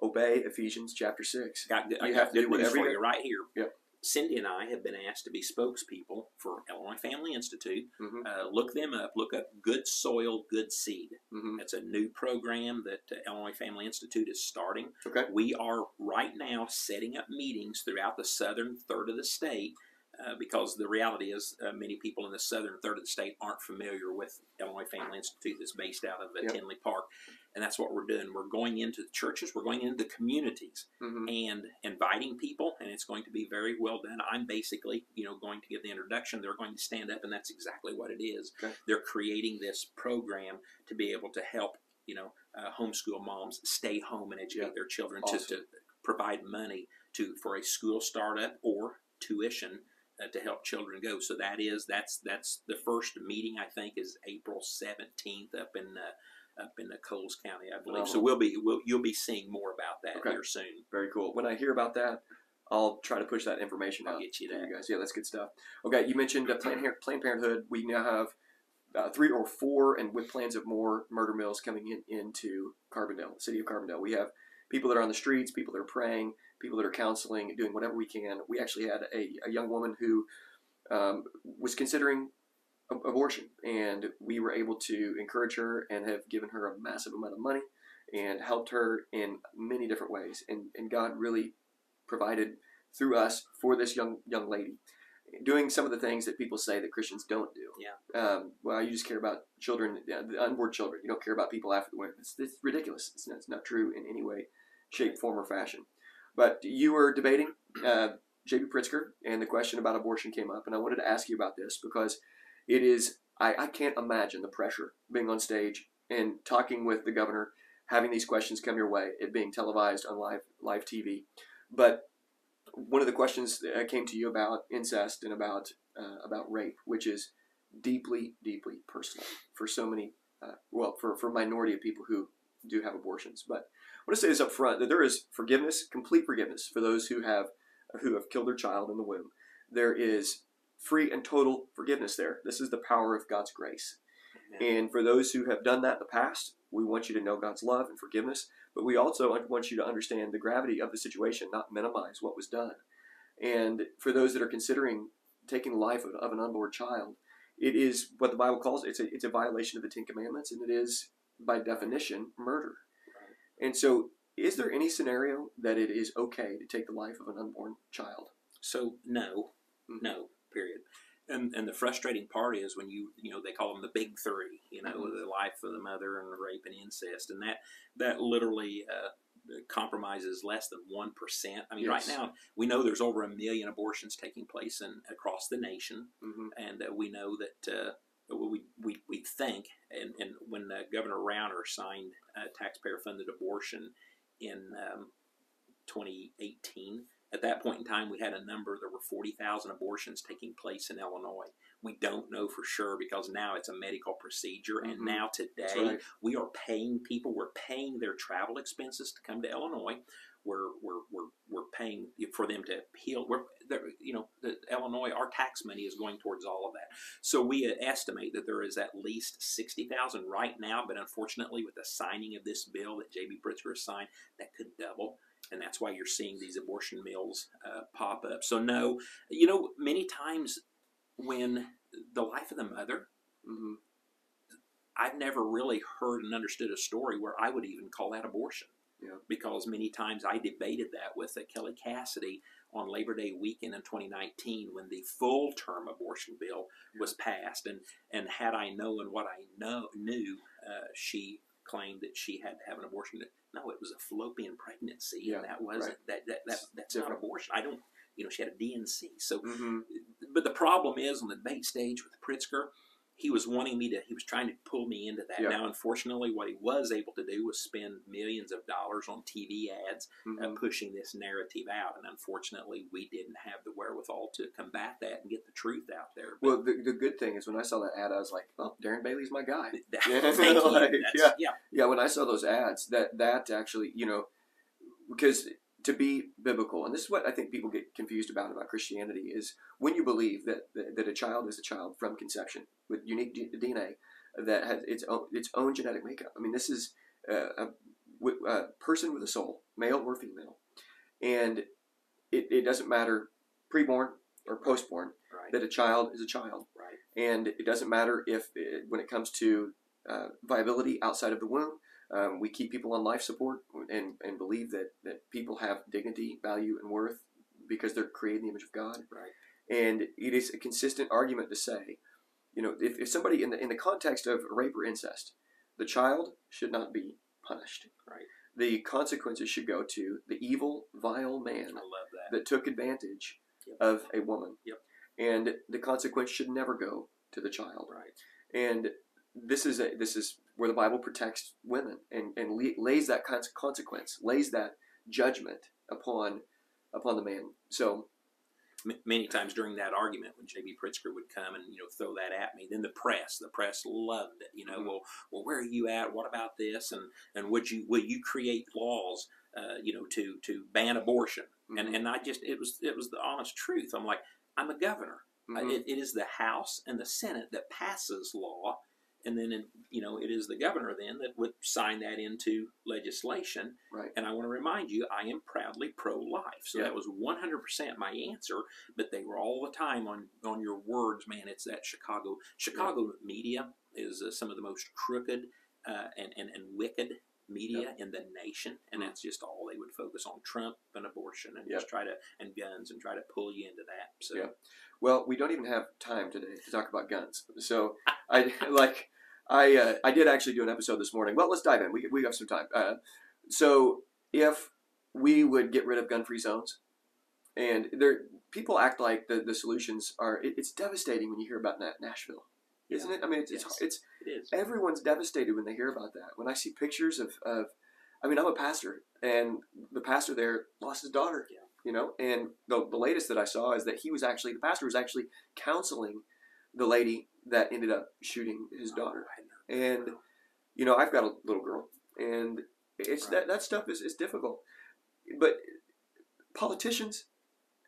obey Ephesians chapter 6. Got good, I You have to do whatever you- you right here. Yep. Cindy and I have been asked to be spokespeople for Illinois Family Institute. hmm Uh, look them up. Look up Good Soil, Good Seed. hmm It's a new program that uh, Illinois Family Institute is starting. Okay. We are right now setting up meetings throughout the southern third of the state uh, because the reality is uh, many people in the southern third of the state aren't familiar with Illinois Family Institute that's based out of uh, Yep. Tinley Park. And that's what we're doing. We're going into the churches, we're going into the communities hmm and inviting people, and it's going to be very well done. I'm basically, you know, going to give the introduction. They're going to stand up, and that's exactly what it is. Okay. They're creating this program to be able to help, you know, uh, homeschool moms stay home and educate Yeah. their children Awesome. to, to provide money to for a school startup or tuition. Uh, to help children go, so that is that's that's the first meeting. I think is April seventeenth up in uh, up in the Coles County, I believe. So we'll be we'll, you'll be seeing more about that Okay. here soon. Very cool. When I hear about that, I'll try to push that information I'll out get you that. you guys. Yeah, that's good stuff. Okay, you mentioned uh, Planned, Planned Parenthood. We now have uh, three or four, and with plans of more murder mills coming in into Carbondale, city of Carbondale. We have people that are on the streets, people that are praying, people that are counseling, doing whatever we can. We actually had a, a young woman who um, was considering abortion, and we were able to encourage her and have given her a massive amount of money and helped her in many different ways. And, and God really provided through us for this young young lady, doing some of the things that people say that Christians don't do. Yeah. Um, well, you just care about children, the unborn children. You don't care about people after the womb. It's, it's ridiculous. It's not, it's not true in any way, shape, form, or fashion. But you were debating uh, J.B. Pritzker, and the question about abortion came up, and I wanted to ask you about this because it is I, I can't imagine the pressure being on stage and talking with the governor, having these questions come your way, it being televised on live live TV. But one of the questions that came to you about incest and about uh, about rape, which is deeply, deeply personal for so many, uh, well, for for a minority of people who do have abortions. But I want to say this up front that there is forgiveness, complete forgiveness for those who have who have killed their child in the womb. There is free and total forgiveness there. This is the power of God's grace. And for those who have done that in the past, we want you to know God's love and forgiveness, but we also want you to understand the gravity of the situation, not minimize what was done. And for those that are considering taking the life of, of an unborn child, it is what the Bible calls it's a, it's a violation of the Ten Commandments, and it is by definition murder. And so, is there any scenario that it is okay to take the life of an unborn child? So no, Mhm. no, period. And and the frustrating part is when you you know they call them the big three, you know, Mhm. the life of the mother and rape and incest, and that that literally uh, compromises less than one percent. I mean, Yes. right now we know there's over a million abortions taking place in across the nation, Mm-hmm. and uh, we know that. Uh, we, we, we think, and, and when uh, Governor Rauner signed uh, taxpayer funded abortion in um, 2018, at that point in time, we had a number. There were forty thousand abortions taking place in Illinois. We don't know for sure because now it's a medical procedure, and Mhm. now today right. we are paying people. We're paying their travel expenses to come to Illinois. We're we're we're, we're paying for them to heal. We're you know Illinois. Our tax money is going towards all of that. So we estimate that there is at least sixty thousand right now. But unfortunately, with the signing of this bill that J.B. Pritzker has signed, that could double and that's why you're seeing these abortion mills uh, pop up. So no, you know, many times when the life of the mother, Mm-hmm. I've never really heard and understood a story where I would even call that abortion. Yeah. Because many times I debated that with Kelly Cassidy on Labor Day weekend in 2019 when the full term abortion bill was passed, and and had I known what I know knew, uh, she claimed that she had to have an abortion. No, it was a fallopian pregnancy, Yeah, and that wasn't right. that, that that that's not abortion. I don't, you know, she had a DNC. So Mm-hmm. but the problem is on the debate stage with Pritzker, he was wanting me to, he was trying to pull me into that. Yeah. Now, unfortunately, what he was able to do was spend millions of dollars on TV ads uh, Mm-hmm. pushing this narrative out. And unfortunately, we didn't have the wherewithal to combat that and get the truth out there. But Well, the, the good thing is when I saw that ad, I was like, "Oh, Darren Bailey's my guy." that- Yeah, thank like, yeah. yeah. Yeah, when I saw those ads, that that actually, you know, because to be biblical, and this is what I think people get confused about about Christianity is when you believe that that, that a child is a child from conception with unique DNA that has its own its own genetic makeup. I mean, this is uh, a, a person with a soul, male or female, and it, it doesn't matter preborn or postborn Right. that a child is a child Right. and it doesn't matter if it, when it comes to uh, viability outside of the womb um, we keep people on life support and, and believe that, that people have dignity value and worth because they're created in the image of god Right. and it is a consistent argument to say you know if, if somebody in the, in the context of rape or incest the child should not be punished Right. the consequences should go to the evil vile man that. that took advantage Yep. of a woman. Yep. And the consequence should never go to the child. Right. And this is a, this is where the Bible protects women and, and le- lays that con- consequence, lays that judgment upon upon the man. So M- many times during that argument when J.B. Pritzker would come and you know throw that at me, then the press, the press loved it. You know, Mhm. well, well, where are you at? What about this? And and would you will you create laws, uh, you know, to to ban abortion? And mhm, and I just it was it was the honest truth. I'm like I'm a governor. I- mhm, It, it is the House and the Senate that passes law, and then in, you know it is the governor then that would sign that into legislation. right. And I want to remind you, I am proudly pro-life. So Yeah. that was 100% my answer. But they were all the time on on your words, man. It's that Chicago Chicago media is uh, some of the most crooked uh, and, and and wicked media in the nation, and Mhm. that's just all they would focus on Trump and abortion and Yep. just try to and guns and try to pull you into that. So Yeah. Well, we don't even have time today to talk about guns. So I like I uh, I did actually do an episode this morning. Well, let's dive in. We we have some time. Uh, so if we would get rid of gun-free zones, and there people act like the, the solutions are. It, it's devastating when you hear about Na- Nashville, isn't it? I mean, it's, Yes. it's it's It is. everyone's devastated when they hear about that. When I see pictures of, of I mean, I'm a pastor, and the pastor there lost his daughter. Yeah. You know, and the, the latest that I saw is that he was actually the pastor was actually counseling the lady that ended up shooting his daughter. And you know, I've got a little girl, and it's Right. that that stuff is, is difficult. But politicians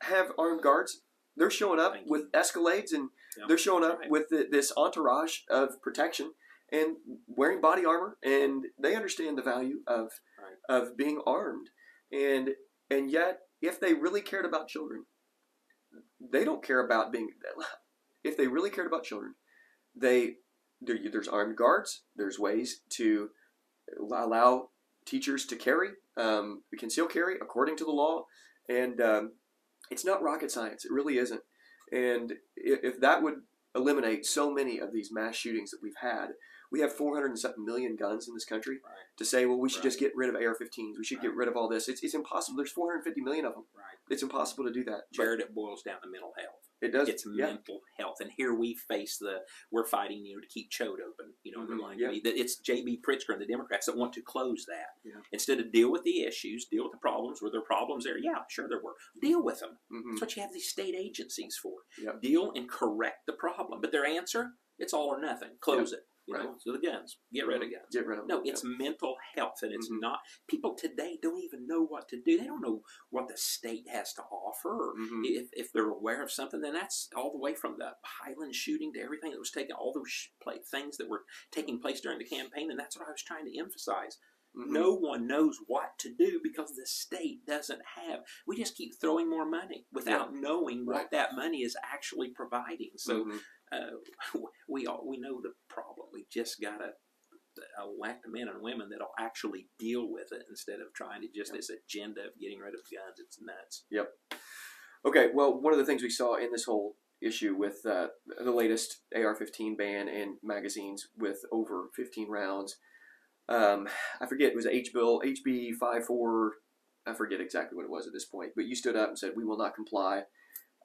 have armed guards. They're showing up with Escalades, and Yeah. they're showing up Right. with the, this entourage of protection and wearing body armor, and they understand the value of Right. of being armed. And and yet, if they really cared about children, they don't care about being. If they really cared about children, they there, there's armed guards. There's ways to allow teachers to carry, um, conceal carry according to the law, and um, it's not rocket science. It really isn't. And if, if that would eliminate so many of these mass shootings that we've had, we have 400 and something million guns in this country. Right. To say, well, we should Right. just get rid of AR-15s. We should get rid of all this. It's, it's impossible. There's 450 million of them. Right. It's impossible to do that. Jared, it boils down to mental health. it does. It's yeah. mental health, and here we face the we're fighting you know to keep Choate open. You know, Mhm, going yeah. to that it's J.B. Pritzker and the Democrats that want to close that Yeah. instead of deal with the issues, deal with the problems. Were there problems there? Yeah, sure there were. Deal with them. Mhm. That's what you have these state agencies for. Yep. Deal and correct the problem. But their answer, it's all or nothing. Close it. You Right. know, so the guns, get rid of guns. Get rid of them. No, it's mental health, and it's Mhm. not. People today don't even know what to do. They don't know what the state has to offer. Mhm. if, if they're aware of something, then that's all the way from the Highland shooting to everything that was taken, all those sh- play, things that were taking place during the campaign, and that's what I was trying to emphasize. Mhm. No one knows what to do because the state doesn't have. We just keep throwing more money without knowing what that money is actually providing. So Mhm. uh, we all we know the problem. We just gotta elect men and women that'll actually deal with it instead of trying to just Yep. this agenda of getting rid of guns. It's nuts. Yep. Okay, well, one of the things we saw in this whole issue with uh, the latest AR-15 ban and magazines with over 15 rounds, um, I forget it was H bill HB 54. I forget exactly what it was at this point, but you stood up and said we will not comply.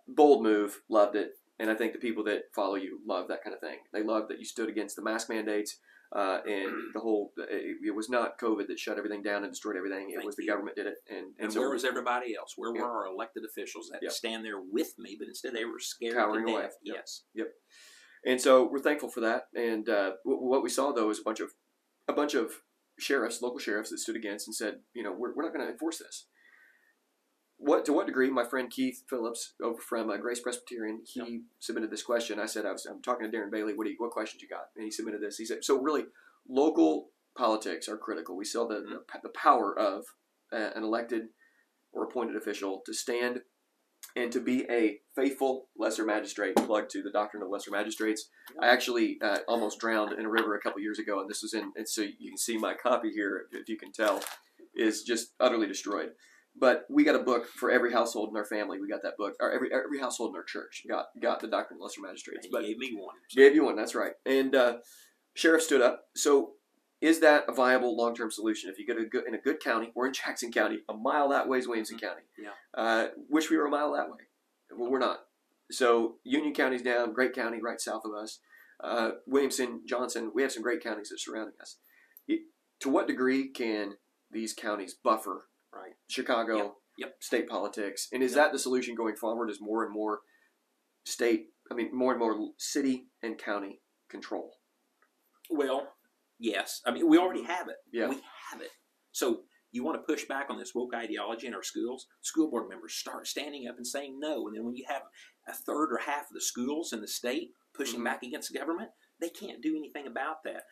Bold move, loved it, and I think the people that follow you love that kind of thing. They love that you stood against the mask mandates. Uh, and the whole, it, it was not COVID that shut everything down and destroyed everything. It Thank was the you. government did it, and and, And so where was everybody else? Where Yeah. were our elected officials that Yeah. stand there with me? But instead, they were scared Cowering to away. death. Yep. Yes. And so we're thankful for that. And uh, w- what we saw though is a bunch of a bunch of sheriffs, local sheriffs, that stood against and said, you know, we're, we're not going to enforce this. What to what degree? My friend Keith Phillips over from uh, Grace Presbyterian, he Yep. submitted this question. I said, I was I'm talking to Darren Bailey. What do you, what questions you got? And he submitted this. He said, so really, local politics are critical. We saw the the, the power of uh, an elected or appointed official to stand and to be a faithful lesser magistrate, plug to the doctrine of lesser magistrates. I actually uh, almost drowned in a river a couple years ago, and this was in. And so you can see my copy here, if you can tell, is just utterly destroyed. But we got a book for every household in our family. We got that book. Or every every household in our church got got the doctrine of lesser magistrates. And But gave me one. Gave you one. That's right. And uh, sheriff stood up. So, is that a viable long term solution? If you get a good in a good county, we're in Jackson County, a mile that way is Williamson County. Yeah. Uh, wish we were a mile that way. Well, we're not. So Union County's down, Great County right south of us. Uh, Williamson, Johnson, we have some great counties that are surrounding us. It- to what degree can these counties buffer Right. Chicago Yep. Yep. state politics? And is Yep. that the solution going forward? Is more and more state, I mean, more and more city and county control? Well, yes. I mean, we already have it. Yeah. We have it. So you want to push back on this woke ideology in our schools? School board members start standing up and saying no. And then when you have a third or half of the schools in the state pushing Mhm. back against the government, they can't do anything about that.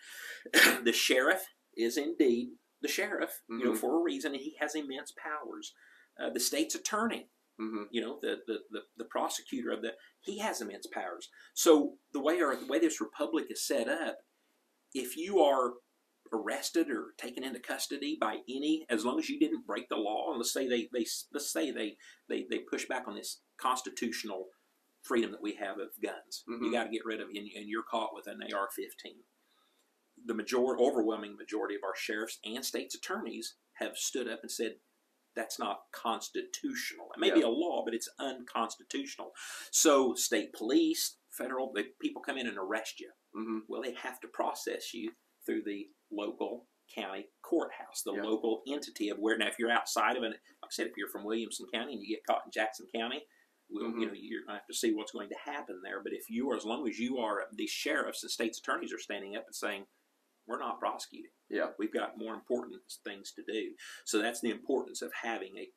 the sheriff is indeed the sheriff, you know, Mhm. for a reason, and he has immense powers. Uh, the state's attorney Mm-hmm. you know the, the, the, the prosecutor of the he has immense powers so the way our the way this republic is set up if you are arrested or taken into custody by any as long as you didn't break the law and let's say they, they let's say they, they they push back on this constitutional freedom that we have of guns you Mhm. got to get rid of and, and you're caught with an ar-15 the major overwhelming majority of our sheriffs and states attorneys have stood up and said that's not constitutional. It may be a law, but it's unconstitutional. So state police, federal, the people come in and arrest you. hmm Well, they have to process you through the local county courthouse, the Yeah. local entity of where. Now, if you're outside of it, like I said, if you're from Williamson County and you get caught in Jackson County, well, Mhm. you know you're going to have to see what's going to happen there. But if you are, as long as you are, the sheriffs and state's attorneys are standing up and saying, "We're not prosecuting. Yeah. we've got more important things to do." So that's the importance of having a,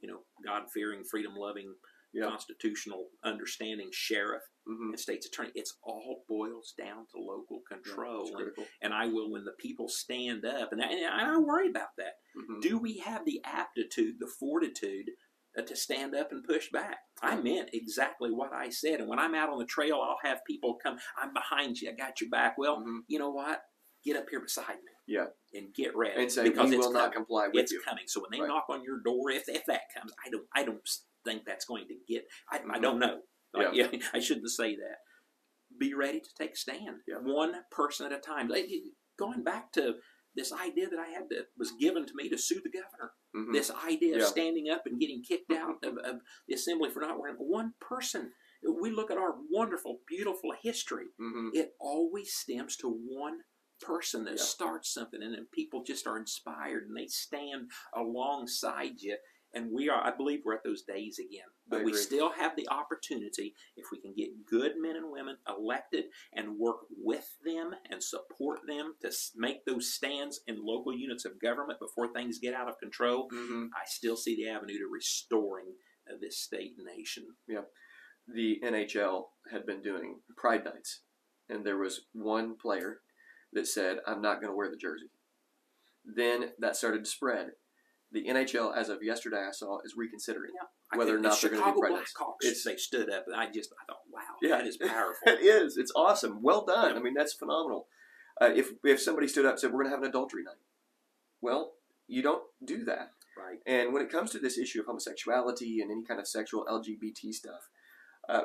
you know, God-fearing, freedom-loving, Yeah. constitutional, understanding sheriff hmm and state's attorney. It's all boils down to local control. It's and, and I will, when the people stand up, and I, and I worry about that. hmm Do we have the aptitude, the fortitude uh, to stand up and push back? I meant exactly what I said. And when I'm out on the trail, I'll have people come, I'm behind you, I got your back. Well, hmm you know what? Get up here beside me. Yeah. And get ready. And say because we it's will not coming. comply with It's you. coming. So when they Right. knock on your door, if, if that comes, I don't I don't think that's going to get. I, I Mhm. don't know. Like, yeah. I shouldn't say that. Be ready to take a stand, Yeah. one person at a time. Like, going back to this idea that I had that was given to me to sue the governor. Mhm. This idea Yeah. of standing up and getting kicked out of, of the assembly for not wearing one person. We look at our wonderful, beautiful history hmm it always stems to one person that Yeah. starts something and then people just are inspired and they stand alongside you. And we are i believe we're at those days again but we still have the opportunity if we can get good men and women elected and work with them and support them to make those stands in local units of government before things get out of control. Hmm i still see the avenue to restoring uh, this state and nation. The NHL had been doing Pride Nights, and there was one player that said, "I'm not going to wear the jersey." Then that started to spread. The NHL, as of yesterday, I saw is reconsidering. I Whether or not the they're gonna be Chicago Pride Nights. Blackhawks, It's- they stood up, and I just I thought, wow, Yeah. that is powerful. It is. It's awesome. Well done. I mean, that's phenomenal. Uh, if if somebody stood up and said, "We're going to have an adultery night," well, you don't do that. right. And when it comes to this issue of homosexuality and any kind of sexual LGBT stuff, uh,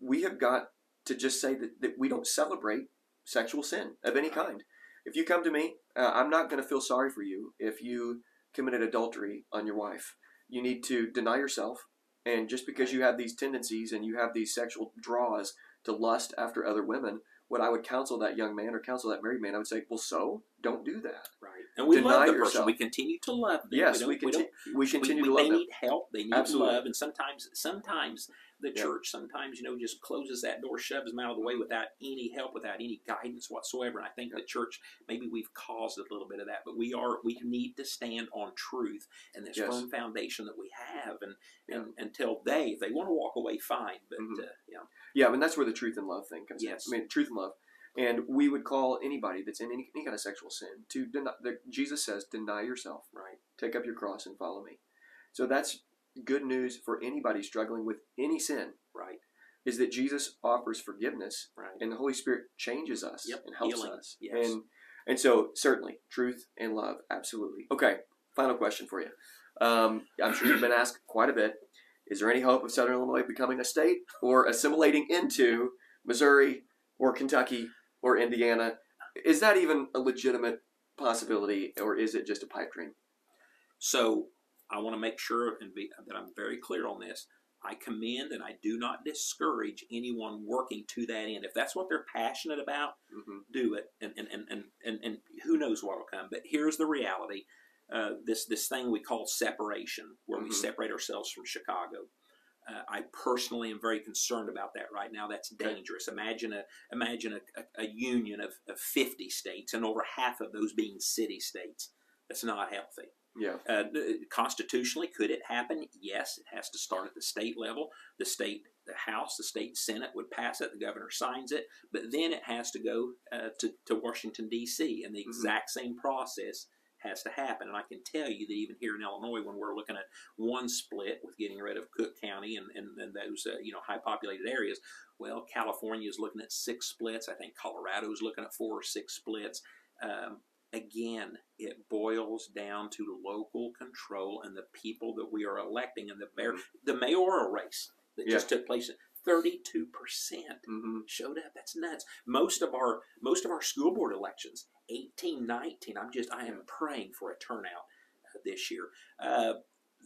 we have got to just say that, that we don't celebrate sexual sin of any kind. If you come to me, uh, I'm not going to feel sorry for you if you committed adultery on your wife. You need to deny yourself. And just because you have these tendencies and you have these sexual draws to lust after other women, what I would counsel that young man or counsel that married man, I would say, well, so don't do that. Right. And we Deny love the person. We continue to love them. Yes, we, don't- conti- we continue we- to we- love they them. need help. They need Absolutely. love, and sometimes, sometimes the Yeah. church, sometimes you know, just closes that door, shoves them out of the way without any help, without any guidance whatsoever. And I think Yeah. the church, maybe we've caused a little bit of that, but we are, we need to stand on truth and this Yes. firm foundation that we have, and and until they, if they want to walk away, fine. But Mhm. uh, yeah, Yeah, I mean that's where the truth and love thing comes Yes. in. I mean truth and love, and we would call anybody that's in any, any kind of sexual sin to deny. The, Jesus says, "Deny yourself, right, take up your cross, and follow me." So that's good news for anybody struggling with any sin. right, Is that Jesus offers forgiveness, right. and the Holy Spirit changes us Yep, and helps healing, us. yes. And and so certainly truth and love, absolutely. Okay, final question for you. Um, I'm sure you've been asked quite a bit. Is there any hope of Southern Illinois becoming a state or assimilating into Missouri or Kentucky or Indiana? Is that even a legitimate possibility, or is it just a pipe dream? So I want to make sure and be that I'm very clear on this. I commend and I do not discourage anyone working to that end. If that's what they're passionate about, hmm do it, and and, and, and, and, and who knows what will come. But here's the reality: uh, this this thing we call separation, where we Mhm. separate ourselves from Chicago. Uh, I personally am very concerned about that right now. That's Okay. dangerous. Imagine a imagine a, a, a union of, of 50 states, and over half of those being city states. That's not healthy. Yeah. Uh, constitutionally, could it happen? Yes, it has to start at the state level. The state, the House, the state Senate would pass it. The governor signs it, but then it has to go uh, to to Washington D.C. and the Mhm. exact same process has to happen. And I can tell you that even here in Illinois, when we're looking at one split with getting rid of Cook County and and, and those uh, you know high populated areas, well, California is looking at six splits. I think Colorado is looking at four or six splits. Um, again, it boils down to local control and the people that we are electing and the mayor, the mayoral race that just took place. Thirty-two percent hmm showed up. That's nuts. Most of our most of our school board elections, 18, 19, I'm just I am praying for a turnout uh, this year. Uh,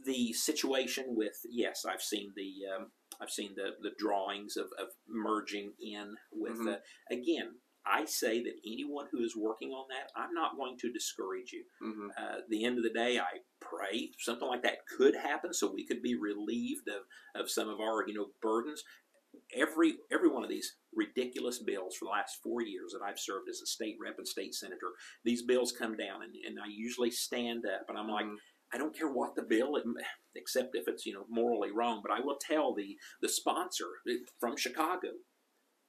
the situation with yes, I've seen the um, I've seen the the drawings of, of merging in with Mhm. uh, again. I say that anyone who is working on that, I'm not going to discourage you. hmm Uh, the end of the day, I pray something like that could happen, so we could be relieved of, of some of our you know burdens. Every every one of these ridiculous bills for the last four years that I've served as a state rep and state senator, these bills come down, and, and I usually stand up and I'm like, Mhm. I don't care what the bill, except if it's you know morally wrong. But I will tell the the sponsor eh, from Chicago,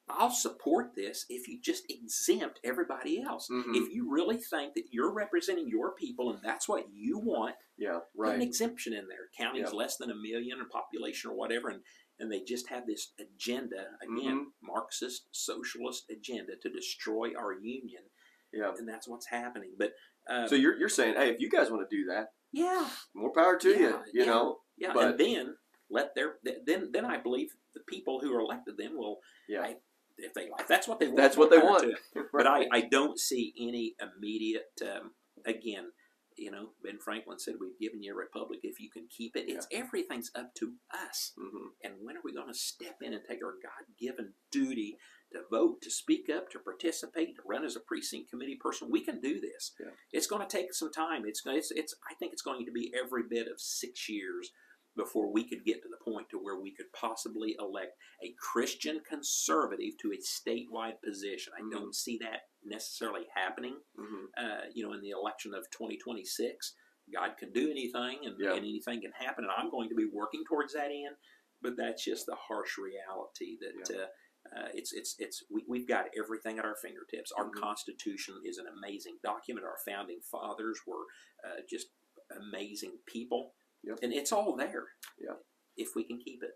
I'll support this if you just exempt everybody else. Mhm. If you really think that you're representing your people and that's what you want, yeah, put an exemption in there. Counties Yeah. less than a million in population or whatever, and and they just have this agenda again, Mhm. Marxist socialist agenda to destroy our union, Yeah. and that's what's happening. But uh, So you're you're saying, hey, if you guys want to do that, yeah, more power to Yeah, you. You yeah. know. Yeah, But- and then let their then then I believe the people who are elected then will Yeah. I- if they like that's what they want. That's what they want. them. But I, I don't see any immediate um, again. You know, Ben Franklin said we've given you a republic if you can keep it. It's everything's up to us. hmm And when are we going to step in and take our God given duty to vote, to speak up, to participate, to run as a precinct committee person? We can do this. Yeah. It's going to take some time. It's, it's it's I think it's going to be every bit of six years before we could get to the point to where we could possibly elect a Christian conservative to a statewide position. I Mhm. don't see that necessarily happening. hmm Uh, you know, in the election of 2026, God can do anything and, Yeah. and anything can happen, and I'm going to be working towards that end. But that's just the harsh reality that uh, uh, it's it's it's we, we've got everything at our fingertips. Our Mhm. Constitution is an amazing document. Our founding fathers were uh, just amazing people, Yep. and it's all there. Yeah. if we can keep it.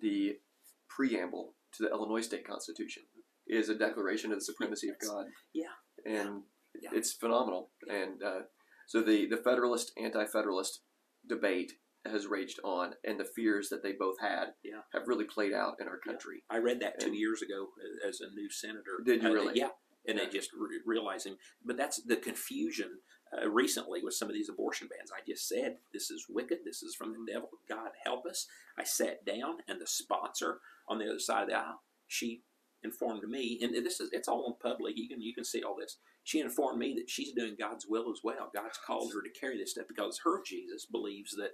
The preamble to the Illinois State Constitution is a declaration of the supremacy of God. Yeah. And Yeah. it's phenomenal. And uh, so the the Federalist anti-Federalist debate has raged on, and the fears that they both had Yeah. have really played out in our country. I read that two And- years ago uh, as a new senator. Did you Uh, really? yeah. And Yeah. I just re- realizing, but that's the confusion uh, recently with some of these abortion bans. I just said, this is wicked. This is from the devil. God help us. I sat down, and the sponsor on the other side of the aisle, she informed me, and this is it's all in public. You can you can see all this. She informed me that she's doing God's will as well. God's called her to carry this stuff because her Jesus believes that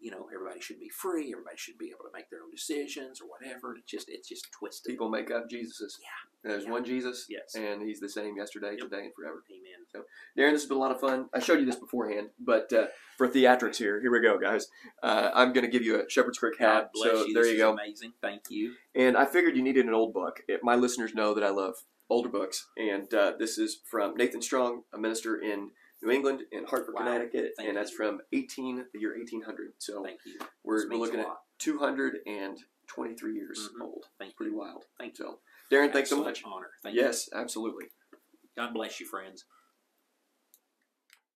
you know everybody should be free. Everybody should be able to make their own decisions or whatever. It's just it's just twisted. People make up Jesuses. Yeah. There's Yeah. one Jesus, Yes. and he's the same yesterday, Yep. today, and forever. Amen. So, Darren, this has been a lot of fun. I showed you this beforehand, but uh, for theatrics here, here we go, guys. Uh, I'm going to give you a Shepherd's Crook hat. God bless so you. there this you is go. amazing. Thank you. And I figured you needed an old book. It, my listeners know that I love older books, and uh, this is from Nathan Strong, a minister in New England in Hartford, Wow. Connecticut, Thank and that's you. from 18 the year 1800. So Thank you. we're, we're looking at 223 years Mhm. old. Thank Pretty you. wild. Thank you. So, Darren, thanks so much. Honor. Thank you. Yes, absolutely. God bless you, friends.